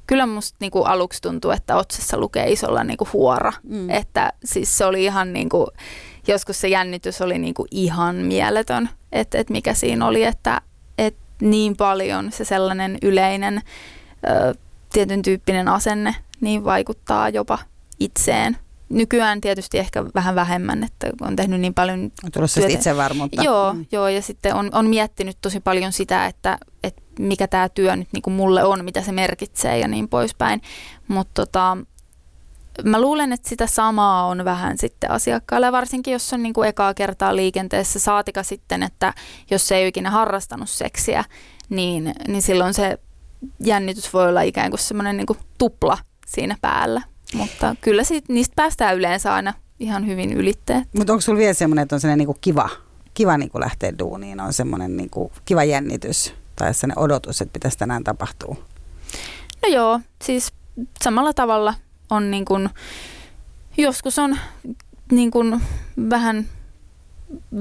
kyllä musta niinku aluksi tuntui, että otsassa lukee isolla niinku huora. Mm. Että siis se oli ihan niinku, joskus se jännitys oli niinku ihan mieletön, että et mikä siinä oli, että et niin paljon se sellainen yleinen ö, tietyn tyyppinen asenne niin vaikuttaa jopa itseen nykyään tietysti ehkä vähän vähemmän, että on tehnyt niin paljon On tullut työtä. itsevarmuutta. Joo, mm. joo, ja sitten on, on miettinyt tosi paljon sitä, että, että mikä tämä työ nyt niin kuin mulle on, mitä se merkitsee ja niin poispäin. Mutta tota, mä luulen, että sitä samaa on vähän sitten asiakkailla, varsinkin jos on niin kuin ekaa kertaa liikenteessä, saatika sitten, että jos se ei ole ikinä harrastanut seksiä, niin, niin silloin se jännitys voi olla ikään kuin semmoinen niin kuin tupla siinä päällä. Mutta kyllä siitä, niistä päästään yleensä aina ihan hyvin ylitteen. Mutta onko sulla vielä semmoinen, että on sellainen niin kiva, kiva niin kuin lähteä duuniin, on semmoinen niin kuin kiva jännitys tai sellainen odotus, että pitäisi tänään tapahtua? No joo, siis samalla tavalla on niin kuin, joskus on niin kuin vähän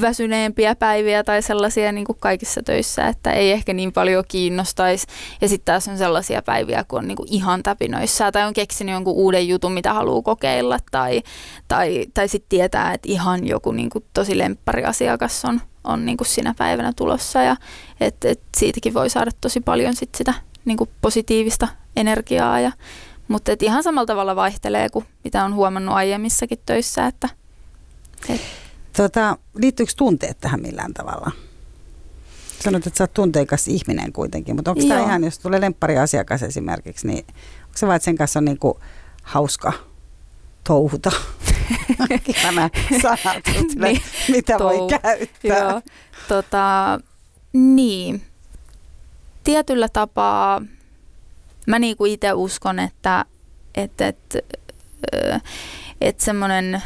väsyneempiä päiviä tai sellaisia niin kuin kaikissa töissä, että ei ehkä niin paljon kiinnostaisi. Ja sitten taas on sellaisia päiviä, kun on niin kuin ihan täpinöissä tai on keksinyt jonkun uuden jutun, mitä haluaa kokeilla tai, tai, tai sitten tietää, että ihan joku niin kuin tosi lemppariasiakas on, on niin kuin sinä päivänä tulossa ja et, et siitäkin voi saada tosi paljon sit sitä niin kuin positiivista energiaa ja Mutta ihan samalla tavalla vaihtelee kuin mitä on huomannut aiemmissakin töissä. Että, et. Tota, liittyykö tunteet tähän millään tavalla? Sanoit, että sä oot tunteikas ihminen kuitenkin, mutta onko tämä ihan, jos tulee lemppari asiakas esimerkiksi, niin onko se vaan, että sen kanssa on niinku hauska touhuta? Nämä sanat, niin, mitä tou- voi käyttää. Joo. Tota, niin, tietyllä tapaa mä niinku itse uskon, että että että että semmoinen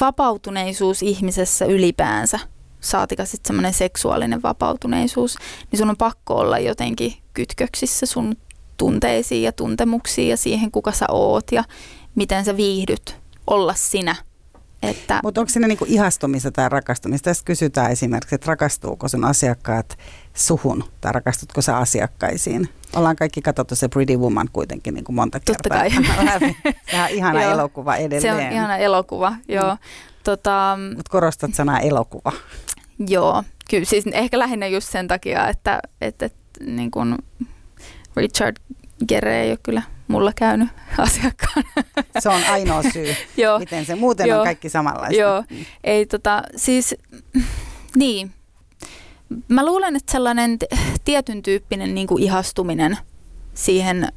vapautuneisuus ihmisessä ylipäänsä, saatika sitten semmoinen seksuaalinen vapautuneisuus, niin sun on pakko olla jotenkin kytköksissä sun tunteisiin ja tuntemuksiin ja siihen, kuka sä oot ja miten sä viihdyt olla sinä – että... Mutta onko siinä niinku ihastumista tai rakastumista? Tässä kysytään esimerkiksi, että rakastuuko sun asiakkaat suhun tai rakastutko sä asiakkaisiin? Ollaan kaikki katsottu se Pretty Woman kuitenkin niin kuin monta kertaa. Totta kai. Sehän on ihana elokuva edelleen. Se on ihana elokuva, joo. Mm. Tota, Mutta korostat sanaa elokuva. Joo, kyllä siis ehkä lähinnä just sen takia, että, että, että niin kuin Richard Gere ei ole kyllä mulla käynyt asiakkaana. Se on ainoa syy, Joo. miten se muuten Joo. on kaikki samanlaista. Joo, ei tota, siis niin. Mä luulen, että sellainen tietyn tyyppinen niin kuin ihastuminen siihen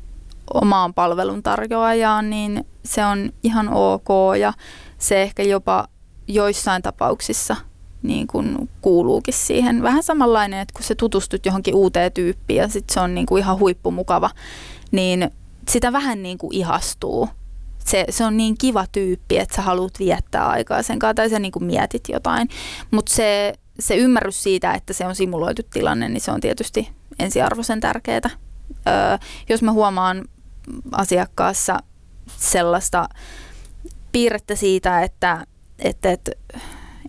omaan palvelun tarjoajaan, niin se on ihan ok ja se ehkä jopa joissain tapauksissa niin kuin kuuluukin siihen. Vähän samanlainen, että kun sä tutustut johonkin uuteen tyyppiin ja sitten se on niin kuin ihan huippumukava, niin sitä vähän niin kuin ihastuu. Se, se on niin kiva tyyppi, että sä haluat viettää aikaa sen kanssa tai sä niin kuin mietit jotain. Mutta se, se ymmärrys siitä, että se on simuloitu tilanne, niin se on tietysti ensiarvoisen tärkeää. Öö, jos mä huomaan asiakkaassa sellaista piirrettä siitä, että, että, että,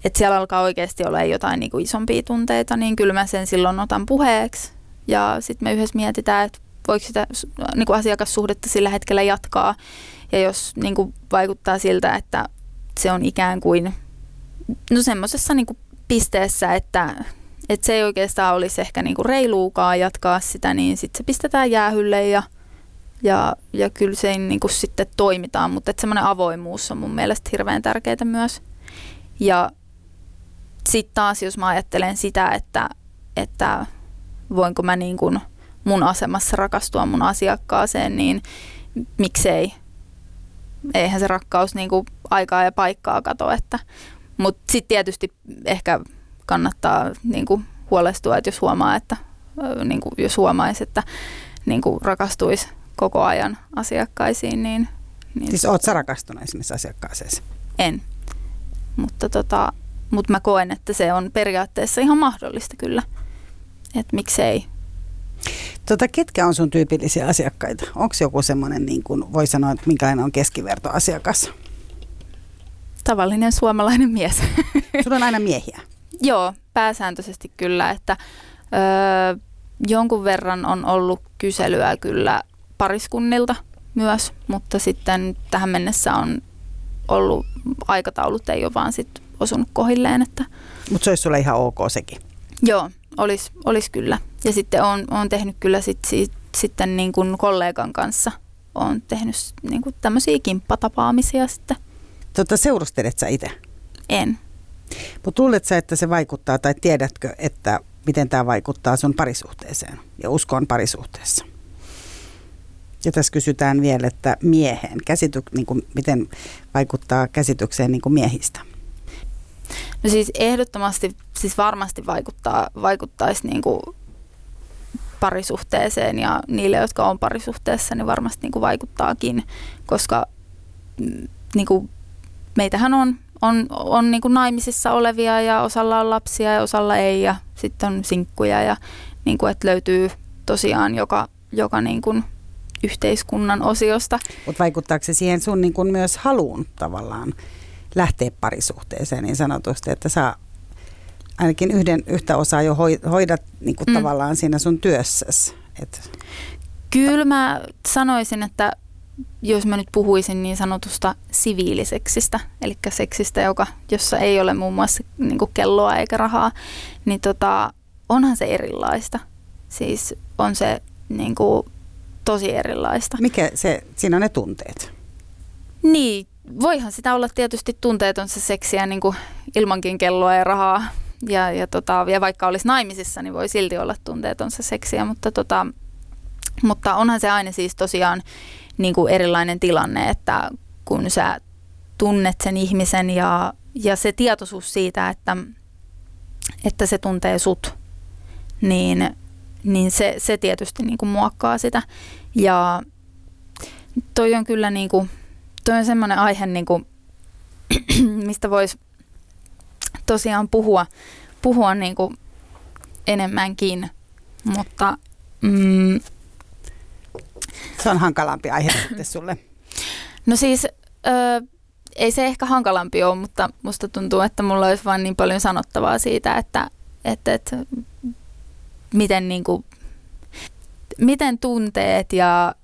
että siellä alkaa oikeasti olla jotain niin kuin isompia tunteita, niin kyllä mä sen silloin otan puheeksi. Ja sitten me yhdessä mietitään, että voiko sitä niin kuin asiakassuhdetta sillä hetkellä jatkaa. Ja jos niin kuin vaikuttaa siltä, että se on ikään kuin no semmoisessa niin pisteessä, että, että se ei oikeastaan olisi ehkä niin kuin reiluukaan jatkaa sitä, niin sitten se pistetään jäähylle ja, ja, ja kyllä se niin kuin sitten toimitaan. Mutta semmoinen avoimuus on mun mielestä hirveän tärkeää myös. Ja sitten taas, jos mä ajattelen sitä, että, että voinko mä niin kuin – mun asemassa rakastua mun asiakkaaseen, niin miksei. Eihän se rakkaus niin kuin aikaa ja paikkaa kato. Mutta sitten tietysti ehkä kannattaa niin kuin huolestua, että jos huomaa, että niin kuin jos huomaisi, että niin kuin rakastuisi koko ajan asiakkaisiin, niin... niin siis oot sä rakastunut esimerkiksi asiakkaaseen? En. Mutta tota, mut mä koen, että se on periaatteessa ihan mahdollista kyllä. Että miksei. Tota, ketkä on sun tyypillisiä asiakkaita? Onko joku semmoinen, niin kuin voi sanoa, että minkälainen on keskivertoasiakas? Tavallinen suomalainen mies. Sulla on aina miehiä? Joo, pääsääntöisesti kyllä, että öö, jonkun verran on ollut kyselyä kyllä pariskunnilta myös, mutta sitten tähän mennessä on ollut aikataulut ei ole vaan sit osunut kohilleen. Että... Mutta se olisi sulle ihan ok sekin? Joo, olisi olis kyllä. Ja sitten olen, olen tehnyt kyllä sit, sit, sitten niin kuin kollegan kanssa, olen tehnyt niin kuin tämmöisiä kimppatapaamisia sitten. Tota, seurustelet sä itse? En. Mutta luulet sä, että se vaikuttaa, tai tiedätkö, että miten tämä vaikuttaa sun parisuhteeseen ja uskon parisuhteessa? Ja tässä kysytään vielä, että miehen, käsity, niin kuin, miten vaikuttaa käsitykseen niin kuin miehistä? No siis ehdottomasti, siis varmasti vaikuttaa, vaikuttaisi niin kuin parisuhteeseen ja niille, jotka on parisuhteessa, niin varmasti niin kuin vaikuttaakin, koska mm, niin kuin meitähän on, on, on niin kuin naimisissa olevia ja osalla on lapsia ja osalla ei ja sitten on sinkkuja ja niin kuin, että löytyy tosiaan joka, joka niin kuin yhteiskunnan osiosta. Mutta vaikuttaako se siihen sun niin kuin myös haluun tavallaan lähteä parisuhteeseen niin sanotusti, että sä ainakin yhden, yhtä osaa jo hoidat niin kuin mm. tavallaan siinä sun työssäsi. Et. Kyllä mä sanoisin, että jos mä nyt puhuisin niin sanotusta siviiliseksistä, eli seksistä, joka, jossa ei ole muun muassa niin kelloa eikä rahaa, niin tota, onhan se erilaista. Siis on se niin kuin, tosi erilaista. Mikä se, siinä on ne tunteet? Niin, voihan sitä olla tietysti tunteeton se seksiä niin kuin ilmankin kelloa ja rahaa. Ja, ja, tota, ja vaikka olisi naimisissa, niin voi silti olla tunteeton se seksiä, mutta, tota, mutta onhan se aina siis tosiaan niin kuin erilainen tilanne, että kun sä tunnet sen ihmisen ja, ja se tietoisuus siitä, että, että se tuntee sut, niin, niin se, se tietysti niin kuin muokkaa sitä. Ja toi on kyllä niin kuin, toi on semmoinen aihe, niin kuin, mistä voisi tosiaan puhua, puhua niin kuin enemmänkin, mutta mm, se on hankalampi aihe sitten sulle. No siis ö, ei se ehkä hankalampi ole, mutta musta tuntuu, että mulla olisi vain niin paljon sanottavaa siitä, että, että, että miten, niin kuin, miten tunteet ja,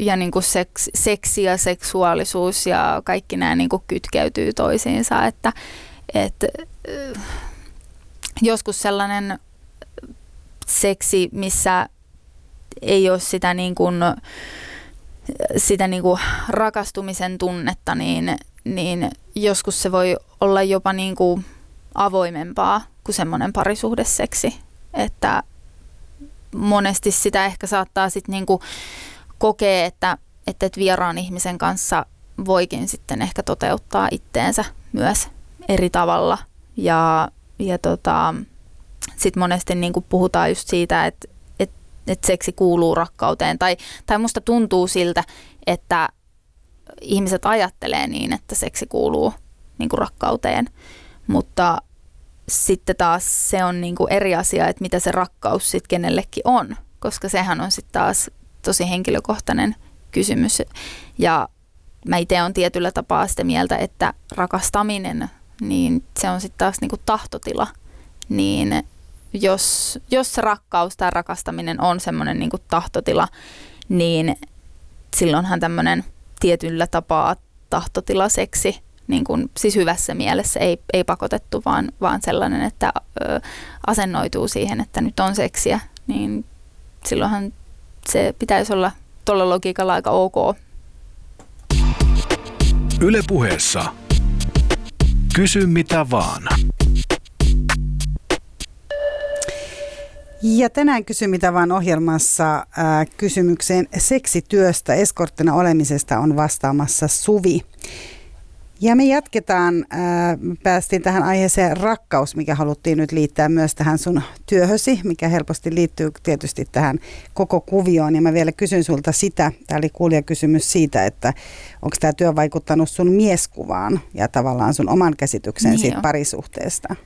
ja niin kuin seks, seksi ja seksuaalisuus ja kaikki nämä niin kuin kytkeytyy toisiinsa. Että, että, joskus sellainen seksi, missä ei ole sitä niin kuin, sitä niin kuin rakastumisen tunnetta, niin, niin joskus se voi olla jopa niin kuin avoimempaa kuin semmoinen parisuhdeseksi. Että monesti sitä ehkä saattaa sitten niin kuin kokea, että, että vieraan ihmisen kanssa voikin sitten ehkä toteuttaa itteensä myös eri tavalla. Ja, ja tota, sitten monesti niin kuin puhutaan just siitä, että että seksi kuuluu rakkauteen. Tai, tai musta tuntuu siltä, että ihmiset ajattelee niin, että seksi kuuluu niin kuin rakkauteen. Mutta sitten taas se on niin kuin eri asia, että mitä se rakkaus sitten kenellekin on. Koska sehän on sitten taas tosi henkilökohtainen kysymys. Ja mä itse on tietyllä tapaa sitä mieltä, että rakastaminen, niin se on sitten taas niin kuin tahtotila. Niin jos, jos rakkaus tai rakastaminen on semmoinen niin tahtotila, niin silloinhan tämmöinen tietyllä tapaa tahtotilaseksi, niin kuin, siis hyvässä mielessä, ei, ei pakotettu, vaan, vaan sellainen, että ö, asennoituu siihen, että nyt on seksiä, niin silloinhan se pitäisi olla tuolla logiikalla aika ok. Yle puheessa. Kysy mitä vaan. Ja tänään kysy mitä vaan ohjelmassa ää, äh, kysymykseen seksityöstä, eskorttina olemisesta on vastaamassa Suvi. Ja me jatketaan, äh, päästiin tähän aiheeseen rakkaus, mikä haluttiin nyt liittää myös tähän sun työhösi, mikä helposti liittyy tietysti tähän koko kuvioon. Ja mä vielä kysyn sulta sitä, tämä oli kuulijakysymys siitä, että onko tämä työ vaikuttanut sun mieskuvaan ja tavallaan sun oman käsityksen niin siitä jo. parisuhteesta?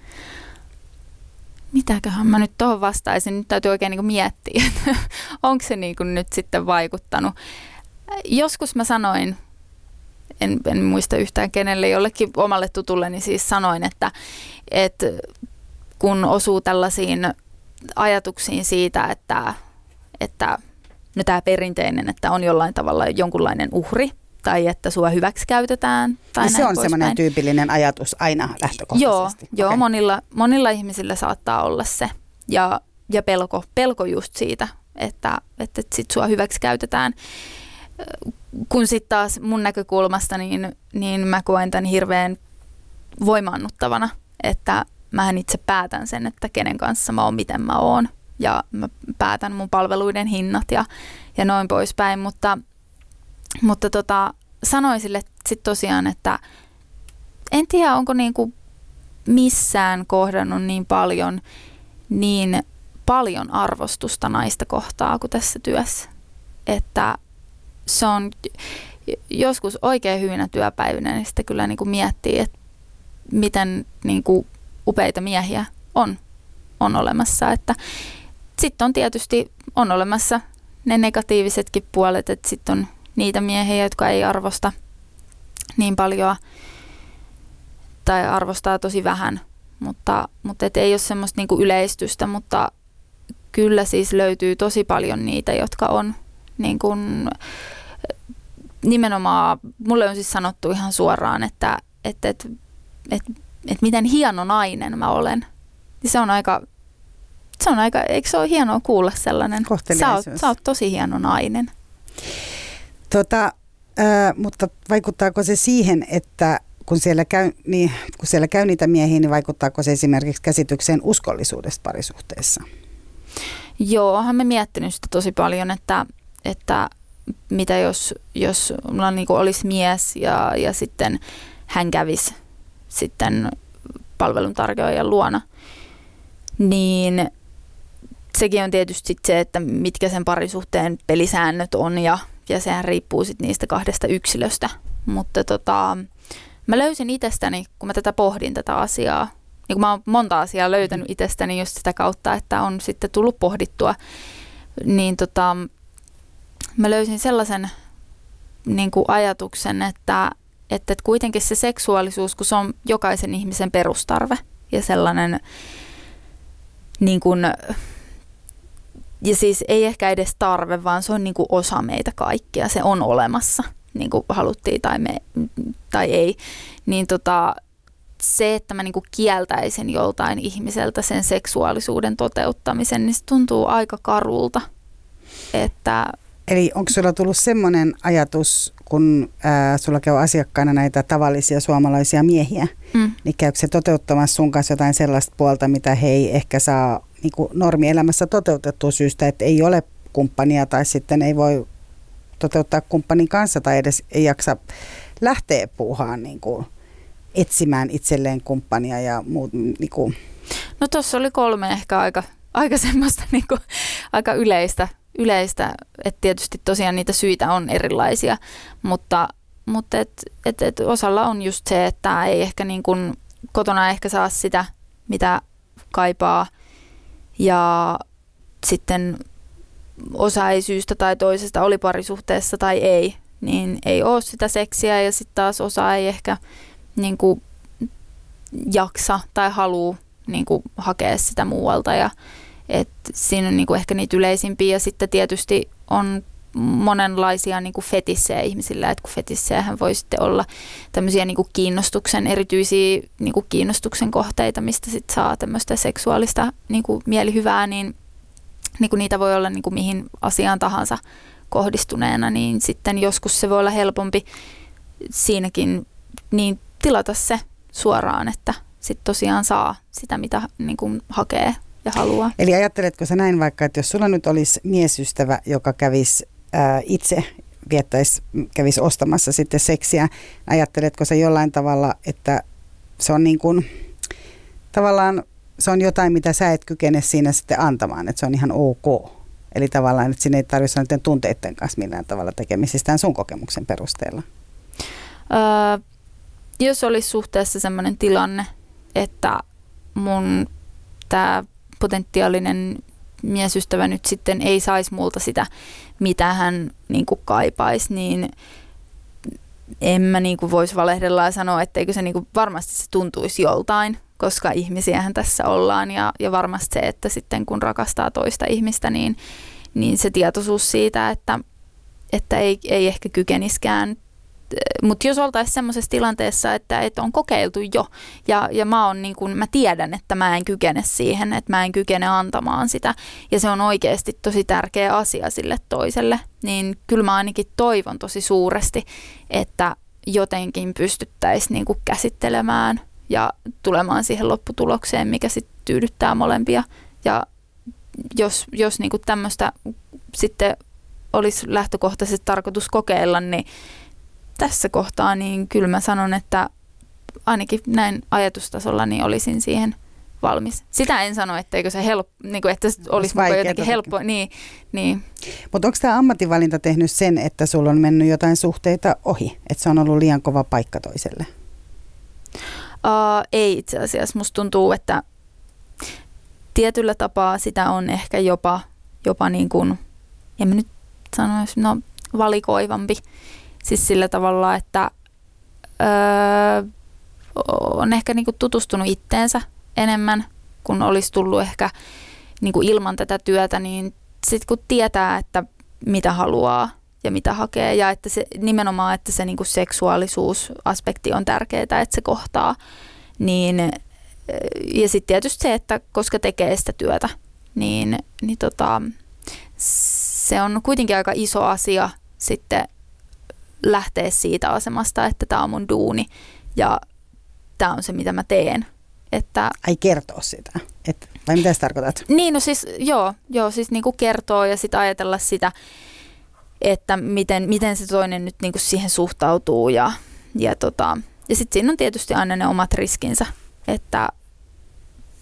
mitäköhän mä nyt tuohon vastaisin. Nyt täytyy oikein niin miettiä, että onko se niin nyt sitten vaikuttanut. Joskus mä sanoin, en, en muista yhtään kenelle, jollekin omalle tutulle, niin siis sanoin, että, että kun osuu tällaisiin ajatuksiin siitä, että, että no tämä perinteinen, että on jollain tavalla jonkunlainen uhri, tai että sua hyväksi käytetään. Tai ja se on semmoinen tyypillinen ajatus aina lähtökohtaisesti. Joo, okay. joo monilla, monilla ihmisillä saattaa olla se. Ja, ja pelko, pelko just siitä, että, että sit sua hyväksi käytetään. Kun sitten taas mun näkökulmasta, niin, niin mä koen tämän hirveän voimaannuttavana, että mähän itse päätän sen, että kenen kanssa mä oon, miten mä oon. Ja mä päätän mun palveluiden hinnat ja, ja noin poispäin, mutta – mutta tota, sanoin sille sitten tosiaan, että en tiedä, onko niinku missään kohdannut niin paljon, niin paljon arvostusta naista kohtaa kuin tässä työssä. Että se on joskus oikein hyvinä työpäivinä, niin sitten kyllä niinku miettii, että miten niinku upeita miehiä on, on olemassa. Että sitten on tietysti on olemassa ne negatiivisetkin puolet, että sitten on niitä miehiä, jotka ei arvosta niin paljon tai arvostaa tosi vähän, mutta, mutta et ei ole semmoista niinku yleistystä, mutta kyllä siis löytyy tosi paljon niitä, jotka on niin kuin, nimenomaan, mulle on siis sanottu ihan suoraan, että, että, että, että, että miten hieno nainen mä olen. Se on aika, se on aika, eikö se ole hienoa kuulla sellainen? Sä oot, sä oot tosi hieno nainen. Tota, ää, mutta vaikuttaako se siihen, että kun siellä, käy, niin, kun siellä käy niitä miehiä, niin vaikuttaako se esimerkiksi käsitykseen uskollisuudesta parisuhteessa? Joo, olen me miettinyt sitä tosi paljon, että, että mitä jos, jos mulla niin olisi mies ja, ja sitten hän kävisi sitten palveluntarjoajan luona, niin sekin on tietysti se, että mitkä sen parisuhteen pelisäännöt on ja, ja sehän riippuu sitten niistä kahdesta yksilöstä. Mutta tota, mä löysin itsestäni, kun mä tätä pohdin tätä asiaa, niin kun mä oon monta asiaa löytänyt itsestäni just sitä kautta, että on sitten tullut pohdittua, niin tota, mä löysin sellaisen niin kuin ajatuksen, että, että kuitenkin se seksuaalisuus, kun se on jokaisen ihmisen perustarve ja sellainen niin kuin, ja siis ei ehkä edes tarve, vaan se on niin kuin osa meitä kaikkia, se on olemassa, niin kuin haluttiin tai, me, tai ei, niin tota, se, että mä niin kuin kieltäisin joltain ihmiseltä sen seksuaalisuuden toteuttamisen, niin se tuntuu aika karulta, että Eli onko sulla tullut semmoinen ajatus, kun ää, sulla käy asiakkaana näitä tavallisia suomalaisia miehiä, mm. niin käykö se toteuttamassa sun kanssa jotain sellaista puolta, mitä he ei ehkä saa niin kuin normielämässä toteutettua syystä, että ei ole kumppania tai sitten ei voi toteuttaa kumppanin kanssa tai edes ei jaksa lähteä puuhaan niin kuin etsimään itselleen kumppania ja muut. Niin kuin. No tuossa oli kolme ehkä aika, aika semmoista niin kuin, aika yleistä yleistä, että tietysti tosiaan niitä syitä on erilaisia, mutta, mutta et, et, et osalla on just se, että ei ehkä niin kuin kotona ehkä saa sitä, mitä kaipaa. Ja sitten osa ei syystä tai toisesta oli parisuhteessa tai ei, niin ei ole sitä seksiä ja sitten taas osa ei ehkä niin kuin jaksa tai halua niin kuin hakea sitä muualta. Ja, et siinä on niinku ehkä niitä yleisimpiä ja sitten tietysti on monenlaisia niin kuin fetissejä ihmisillä, että kun fetissejähän voi sitten olla tämmöisiä niin kuin kiinnostuksen, erityisiä niin kuin kiinnostuksen kohteita, mistä sitten saa tämmöistä seksuaalista niin kuin mielihyvää, niin, niin kuin niitä voi olla niin kuin mihin asiaan tahansa kohdistuneena, niin sitten joskus se voi olla helpompi siinäkin niin tilata se suoraan, että sitten tosiaan saa sitä, mitä niin kuin hakee ja haluaa. Eli ajatteletko sä näin vaikka, että jos sulla nyt olisi miesystävä, joka kävisi ää, itse viettäisi, kävisi ostamassa sitten seksiä, ajatteletko sä jollain tavalla, että se on niin kuin, tavallaan se on jotain, mitä sä et kykene siinä sitten antamaan, että se on ihan ok. Eli tavallaan, että sinne ei tarvitse niiden tunteiden kanssa millään tavalla tekemisistään sun kokemuksen perusteella. Öö, jos olisi suhteessa sellainen tilanne, että mun tämä potentiaalinen miesystävä nyt sitten ei saisi multa sitä, mitä hän niin kuin kaipaisi, niin en mä niin kuin voisi valehdella ja sanoa, etteikö se niin kuin varmasti se tuntuisi joltain, koska ihmisiähän tässä ollaan ja, ja varmasti se, että sitten kun rakastaa toista ihmistä, niin, niin se tietoisuus siitä, että, että ei, ei ehkä kykeniskään mutta jos oltaisiin semmoisessa tilanteessa, että, että on kokeiltu jo ja, ja mä, on niin kun, mä tiedän, että mä en kykene siihen, että mä en kykene antamaan sitä ja se on oikeasti tosi tärkeä asia sille toiselle, niin kyllä mä ainakin toivon tosi suuresti, että jotenkin pystyttäisiin niin käsittelemään ja tulemaan siihen lopputulokseen, mikä sitten tyydyttää molempia. Ja jos, jos niin tämmöistä sitten olisi lähtökohtaisesti tarkoitus kokeilla, niin tässä kohtaa, niin kyllä mä sanon, että ainakin näin ajatustasolla niin olisin siihen valmis. Sitä en sano, etteikö se help, niin kuin, että se olisi mukaan jotenkin helppo. Niin, niin. Mutta onko tämä ammattivalinta tehnyt sen, että sulla on mennyt jotain suhteita ohi? Että se on ollut liian kova paikka toiselle? Uh, ei itse asiassa. Musta tuntuu, että tietyllä tapaa sitä on ehkä jopa, jopa niin kuin, en mä nyt sanoisi, no valikoivampi Siis sillä tavalla, että öö, on ehkä niinku tutustunut itteensä enemmän, kun olisi tullut ehkä niinku ilman tätä työtä, niin sitten kun tietää, että mitä haluaa ja mitä hakee ja että se, nimenomaan, että se niinku seksuaalisuusaspekti on tärkeää, että se kohtaa, niin ja sitten tietysti se, että koska tekee sitä työtä, niin, niin tota, se on kuitenkin aika iso asia sitten lähteä siitä asemasta, että tämä on mun duuni ja tämä on se, mitä mä teen. Että, Ai kertoa sitä. Et, vai mitä sä tarkoitat? niin, no siis joo, joo siis niinku kertoo ja sitten ajatella sitä, että miten, miten se toinen nyt niinku siihen suhtautuu ja, ja, tota, ja sitten siinä on tietysti aina ne omat riskinsä, että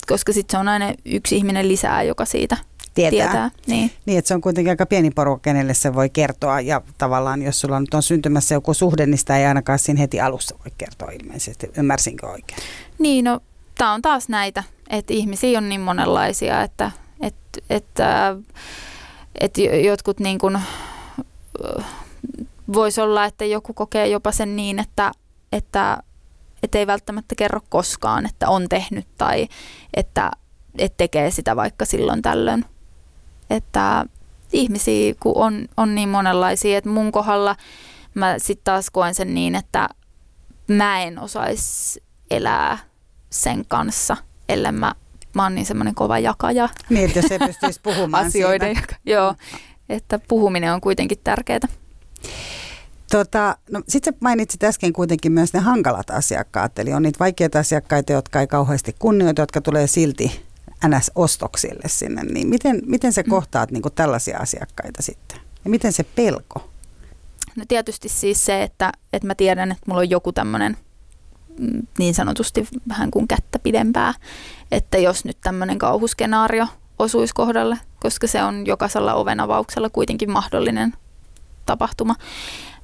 koska sitten se on aina yksi ihminen lisää, joka siitä Tietää. tietää. Niin. Niin, että se on kuitenkin aika pieni porukka, kenelle se voi kertoa. Ja tavallaan, jos sulla nyt on syntymässä joku suhde, niin sitä ei ainakaan siinä heti alussa voi kertoa ilmeisesti. Ymmärsinkö oikein? Niin, no tämä on taas näitä, että ihmisiä on niin monenlaisia, että, että, että, että jotkut niin kuin, voisi olla, että joku kokee jopa sen niin, että, että, että ei välttämättä kerro koskaan, että on tehnyt tai että, että tekee sitä vaikka silloin tällöin. Että ihmisiä kun on, on niin monenlaisia, että mun kohdalla mä sitten taas koen sen niin, että mä en osaisi elää sen kanssa, ellei mä, mä oon niin semmoinen kova jakaja Niin, että ei pystyisi puhumaan asioiden. siitä. Joo, että puhuminen on kuitenkin tärkeää. Tota, no, Sitten mainitsit äsken kuitenkin myös ne hankalat asiakkaat, eli on niitä vaikeita asiakkaita, jotka ei kauheasti kunnioita, jotka tulee silti NS-ostoksille sinne. Niin miten, miten sä kohtaat niin tällaisia asiakkaita sitten? Ja miten se pelko? No tietysti siis se, että, että mä tiedän, että mulla on joku tämmöinen mm, niin sanotusti vähän kuin kättä pidempää, että jos nyt tämmöinen kauhuskenaario osuisi kohdalle, koska se on jokaisella ovenavauksella kuitenkin mahdollinen tapahtuma.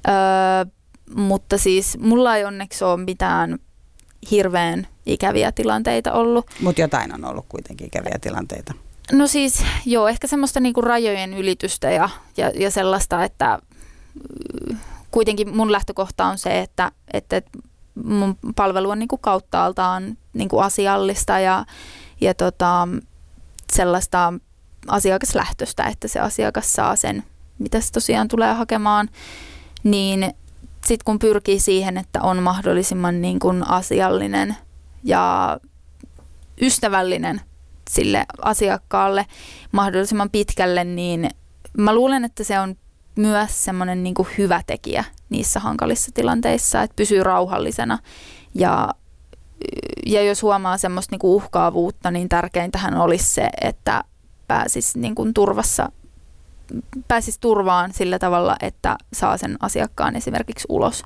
Öö, mutta siis mulla ei onneksi ole mitään hirveän ikäviä tilanteita ollut. Mutta jotain on ollut kuitenkin ikäviä tilanteita. No siis joo, ehkä semmoista niinku rajojen ylitystä ja, ja, ja sellaista, että mm, kuitenkin mun lähtökohta on se, että, että mun palvelu on niinku kauttaaltaan niinku asiallista ja, ja tota, sellaista asiakaslähtöistä, että se asiakas saa sen, mitä se tosiaan tulee hakemaan, niin sitten kun pyrkii siihen, että on mahdollisimman niin kuin asiallinen ja ystävällinen sille asiakkaalle mahdollisimman pitkälle, niin mä luulen, että se on myös semmoinen niin kuin hyvä tekijä niissä hankalissa tilanteissa, että pysyy rauhallisena. Ja, ja jos huomaa semmoista niin kuin uhkaavuutta, niin tärkeintähän olisi se, että pääsisi niin kuin turvassa pääsisi turvaan sillä tavalla, että saa sen asiakkaan esimerkiksi ulos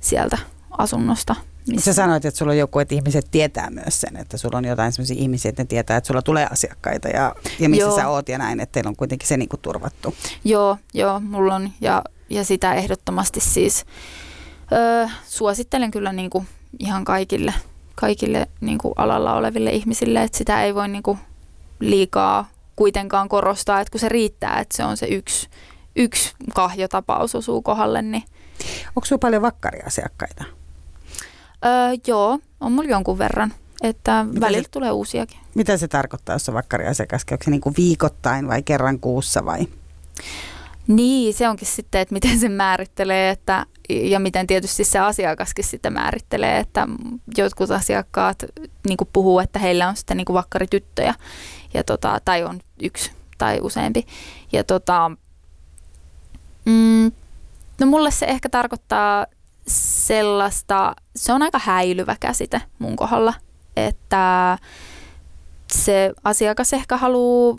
sieltä asunnosta. Missä? Sä sanoit, että sulla on joku, että ihmiset tietää myös sen, että sulla on jotain sellaisia ihmisiä, että ne tietää, että sulla tulee asiakkaita ja, ja missä joo. sä oot ja näin, että teillä on kuitenkin se niin kuin turvattu. Joo, joo, mulla on ja, ja sitä ehdottomasti siis öö, suosittelen kyllä niin kuin ihan kaikille, kaikille niin kuin alalla oleville ihmisille, että sitä ei voi niin kuin liikaa kuitenkaan korostaa, että kun se riittää, että se on se yksi, yksi kahjotapaus osuu kohdalle. Niin. Onko sinulla paljon vakkariasiakkaita? Öö, joo, on mulla jonkun verran. Että mitä välillä se, tulee uusiakin. Mitä se tarkoittaa, jos on vakkariasiakas? Onko se niin kuin viikoittain vai kerran kuussa vai? Niin, se onkin sitten, että miten se määrittelee että, ja miten tietysti se asiakaskin sitten määrittelee, että jotkut asiakkaat niin puhuu, että heillä on sitten niin vakkarityttöjä ja tota, tai on yksi tai useampi. Ja tota, mm, no mulle se ehkä tarkoittaa sellaista, se on aika häilyvä käsite mun kohdalla, että se asiakas ehkä haluaa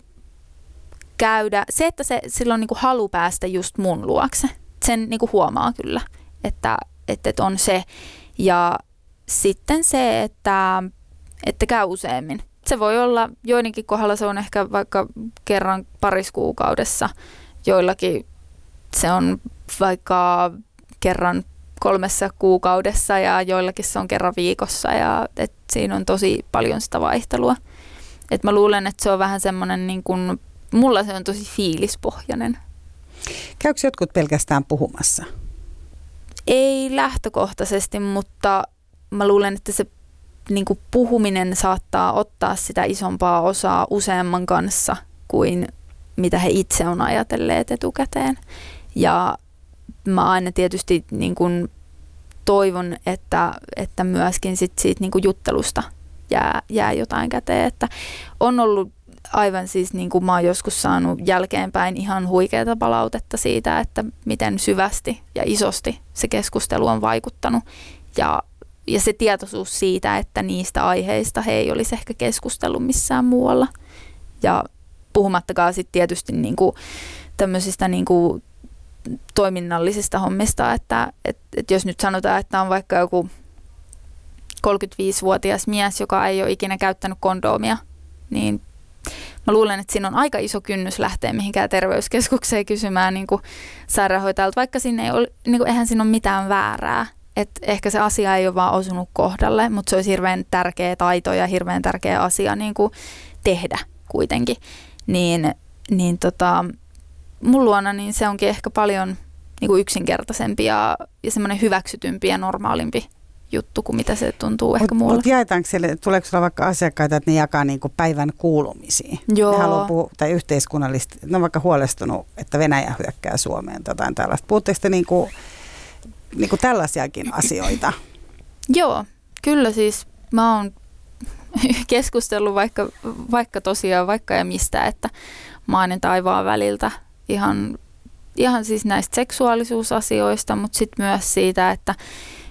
käydä, se, että se silloin niin halu päästä just mun luokse, sen niin kuin huomaa kyllä, että, että on se. Ja sitten se, että, että käy useammin se voi olla, joidenkin kohdalla se on ehkä vaikka kerran pariskuukaudessa, joillakin se on vaikka kerran kolmessa kuukaudessa ja joillakin se on kerran viikossa ja et siinä on tosi paljon sitä vaihtelua. Et mä luulen, että se on vähän semmoinen, niin kun, mulla se on tosi fiilispohjainen. Käykö jotkut pelkästään puhumassa? Ei lähtökohtaisesti, mutta mä luulen, että se niin kuin puhuminen saattaa ottaa sitä isompaa osaa useamman kanssa kuin mitä he itse on ajatelleet etukäteen. Ja mä aina tietysti niin kuin toivon, että, että myöskin sit siitä niin kuin juttelusta jää, jää jotain käteen. Että on ollut aivan siis niin kuin mä oon joskus saanut jälkeenpäin ihan huikeaa palautetta siitä, että miten syvästi ja isosti se keskustelu on vaikuttanut. Ja, ja se tietoisuus siitä, että niistä aiheista he ei olisi ehkä keskustellut missään muualla. Ja puhumattakaan sitten tietysti niin kuin tämmöisistä niin kuin toiminnallisista hommista, että et, et jos nyt sanotaan, että on vaikka joku 35-vuotias mies, joka ei ole ikinä käyttänyt kondoomia, niin mä luulen, että siinä on aika iso kynnys lähteä mihinkään terveyskeskukseen kysymään niin kuin sairaanhoitajalta, vaikka sinne ei ole, niin kuin, eihän siinä ole mitään väärää. Et ehkä se asia ei ole vaan osunut kohdalle, mutta se olisi hirveän tärkeä taito ja hirveän tärkeä asia niin kuin tehdä kuitenkin. Niin, niin tota, mun luona niin se onkin ehkä paljon niin kuin yksinkertaisempi ja, ja semmoinen hyväksytympi ja normaalimpi juttu kuin mitä se tuntuu ehkä muualla. Mutta jaetaanko siellä, tuleeko sulla vaikka asiakkaita, että ne jakaa niin kuin päivän kuulumisiin? Joo. Ne haluaa puhua, tai yhteiskunnallisesti, ne on vaikka huolestunut, että Venäjä hyökkää Suomeen tai jotain tällaista. Puhutteko te niin kuin, niin kuin tällaisiakin asioita? Joo, kyllä siis mä oon keskustellut vaikka, vaikka tosiaan vaikka ja mistä, että maan taivaan väliltä ihan, ihan siis näistä seksuaalisuusasioista, mutta sitten myös siitä, että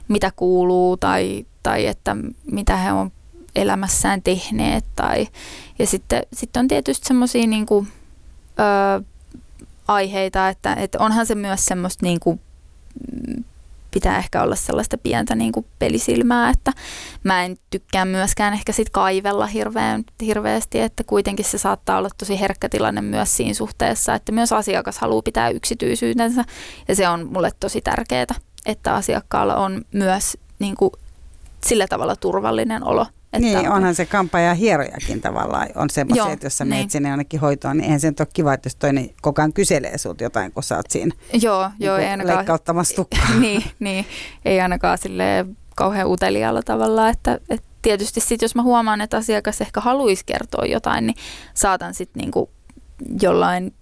mitä kuuluu tai, tai että mitä he on elämässään tehneet. Tai, ja sitten, sitten on tietysti semmoisia niin aiheita, että, että onhan se myös semmoista niin kuin, pitää ehkä olla sellaista pientä niin kuin pelisilmää, että mä en tykkää myöskään ehkä sit kaivella hirveän, hirveästi, että kuitenkin se saattaa olla tosi herkkä tilanne myös siinä suhteessa, että myös asiakas haluaa pitää yksityisyytensä ja se on mulle tosi tärkeää, että asiakkaalla on myös niin kuin sillä tavalla turvallinen olo, että niin, onhan se kampa ja hierojakin tavallaan on semmoisia, että jos sä menet niin. sinne jonnekin hoitoon, niin eihän se nyt ole kiva, että jos toinen koko ajan kyselee sulta jotain, kun sä oot siinä joo, niin joo, ei ainakaan, leikkauttamassa tukkaa. niin, niin, ei ainakaan sille kauhean uteliaalla tavalla, että, että tietysti sitten jos mä huomaan, että asiakas ehkä haluaisi kertoa jotain, niin saatan sitten niinku jollain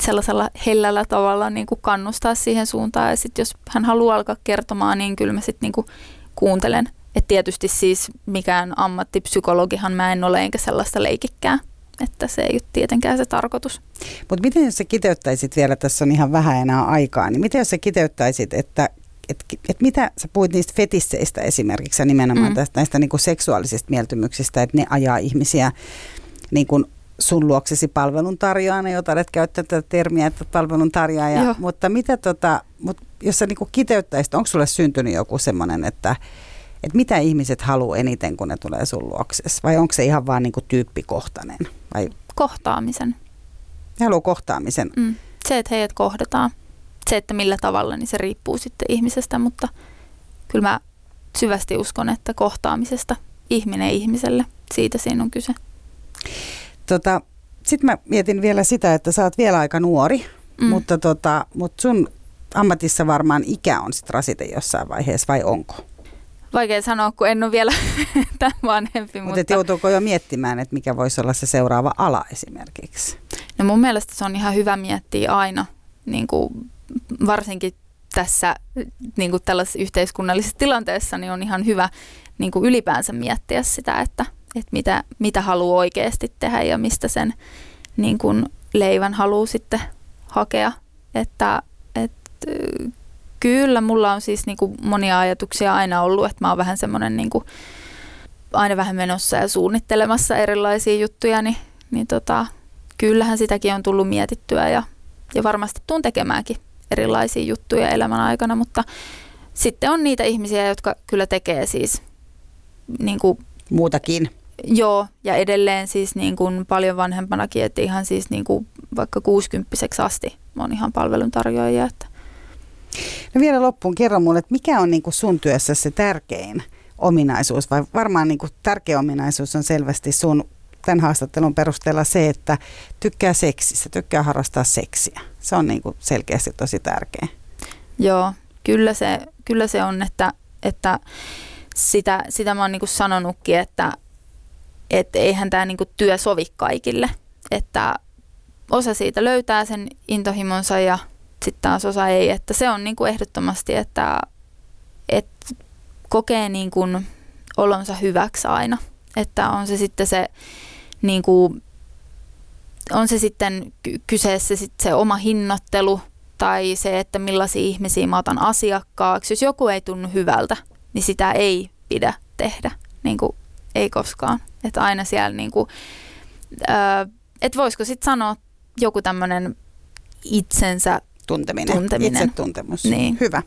sellaisella hellällä tavalla niin kuin kannustaa siihen suuntaan. Ja sitten jos hän haluaa alkaa kertomaan, niin kyllä mä sitten niin kuuntelen et tietysti siis mikään ammattipsykologihan mä en ole enkä sellaista leikikkää. Että se ei ole tietenkään se tarkoitus. Mutta miten jos sä kiteyttäisit vielä, tässä on ihan vähän enää aikaa, niin miten jos sä kiteyttäisit, että et, et mitä sä puhuit niistä fetisseistä esimerkiksi ja nimenomaan mm. tästä, näistä niin kuin seksuaalisista mieltymyksistä, että ne ajaa ihmisiä niin kuin sun luoksesi palveluntarjoajana, jota olet käyttää tätä termiä, että palveluntarjoaja, mutta mitä tota, mut jos sä niin kuin kiteyttäisit, onko sulle syntynyt joku semmoinen, että että mitä ihmiset haluaa eniten, kun ne tulee sun luokses? Vai onko se ihan vaan niin kuin tyyppikohtainen? Vai? Kohtaamisen. Ne haluaa kohtaamisen. Mm. Se, että heidät kohdataan. Se, että millä tavalla, niin se riippuu sitten ihmisestä, mutta kyllä mä syvästi uskon, että kohtaamisesta ihminen ihmiselle, siitä siinä on kyse. Tota, Sitten mä mietin vielä sitä, että sä oot vielä aika nuori, mm. mutta, tota, mutta sun ammatissa varmaan ikä on sitten rasite jossain vaiheessa, vai onko? Vaikea sanoa, kun en ole vielä tämän vanhempi. Mut mutta joutuuko jo miettimään, että mikä voisi olla se seuraava ala esimerkiksi? No mun mielestä se on ihan hyvä miettiä aina, niin kuin varsinkin tässä niin kuin tällaisessa yhteiskunnallisessa tilanteessa, niin on ihan hyvä niin kuin ylipäänsä miettiä sitä, että, että mitä, mitä haluaa oikeasti tehdä ja mistä sen niin kuin leivän haluaa sitten hakea. Että, että Kyllä, mulla on siis niinku monia ajatuksia aina ollut, että mä oon vähän semmoinen niinku, aina vähän menossa ja suunnittelemassa erilaisia juttuja, niin, niin tota, kyllähän sitäkin on tullut mietittyä ja, ja varmasti tuun tekemäänkin erilaisia juttuja elämän aikana, mutta sitten on niitä ihmisiä, jotka kyllä tekee siis niin kuin, muutakin. Joo, ja edelleen siis niin kuin paljon vanhempanakin, että ihan siis niin kuin vaikka 60 asti on ihan palveluntarjoajia, että No vielä loppuun kerro mulle, että mikä on niin kuin sun työssä se tärkein ominaisuus, vai varmaan niin kuin tärkeä ominaisuus on selvästi sun tämän haastattelun perusteella se, että tykkää seksistä, tykkää harrastaa seksiä. Se on niin kuin selkeästi tosi tärkeä. Joo, kyllä se, kyllä se on, että, että sitä, sitä mä oon niin kuin sanonutkin, että, että eihän tämä niin kuin työ sovi kaikille. Että osa siitä löytää sen intohimonsa ja sitten taas osa ei. Että se on niin kuin ehdottomasti, että, että kokee niin kuin olonsa hyväksi aina. Että on se sitten se niin kuin on se sitten kyseessä sit se oma hinnoittelu tai se, että millaisia ihmisiä mä otan asiakkaaksi. Jos joku ei tunnu hyvältä, niin sitä ei pidä tehdä, niin kuin ei koskaan. Että aina siellä, niin kuin, että voisiko sitten sanoa joku tämmöinen itsensä tunteminen, tunteminen. itsetuntemus. Niin. Hyvä.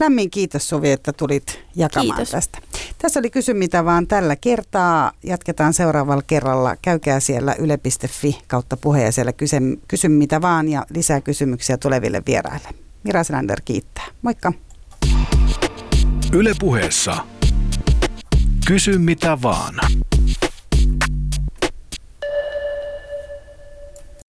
Lämmin kiitos Suvi, että tulit jakamaan Kiitos. tästä. Tässä oli Kysy mitä vaan tällä kertaa. Jatketaan seuraavalla kerralla. Käykää siellä yle.fi kautta puhe ja siellä kysy, kysy mitä vaan ja lisää kysymyksiä tuleville vieraille. Mira Selander kiittää. Moikka. Yle puheessa. Kysy mitä vaan.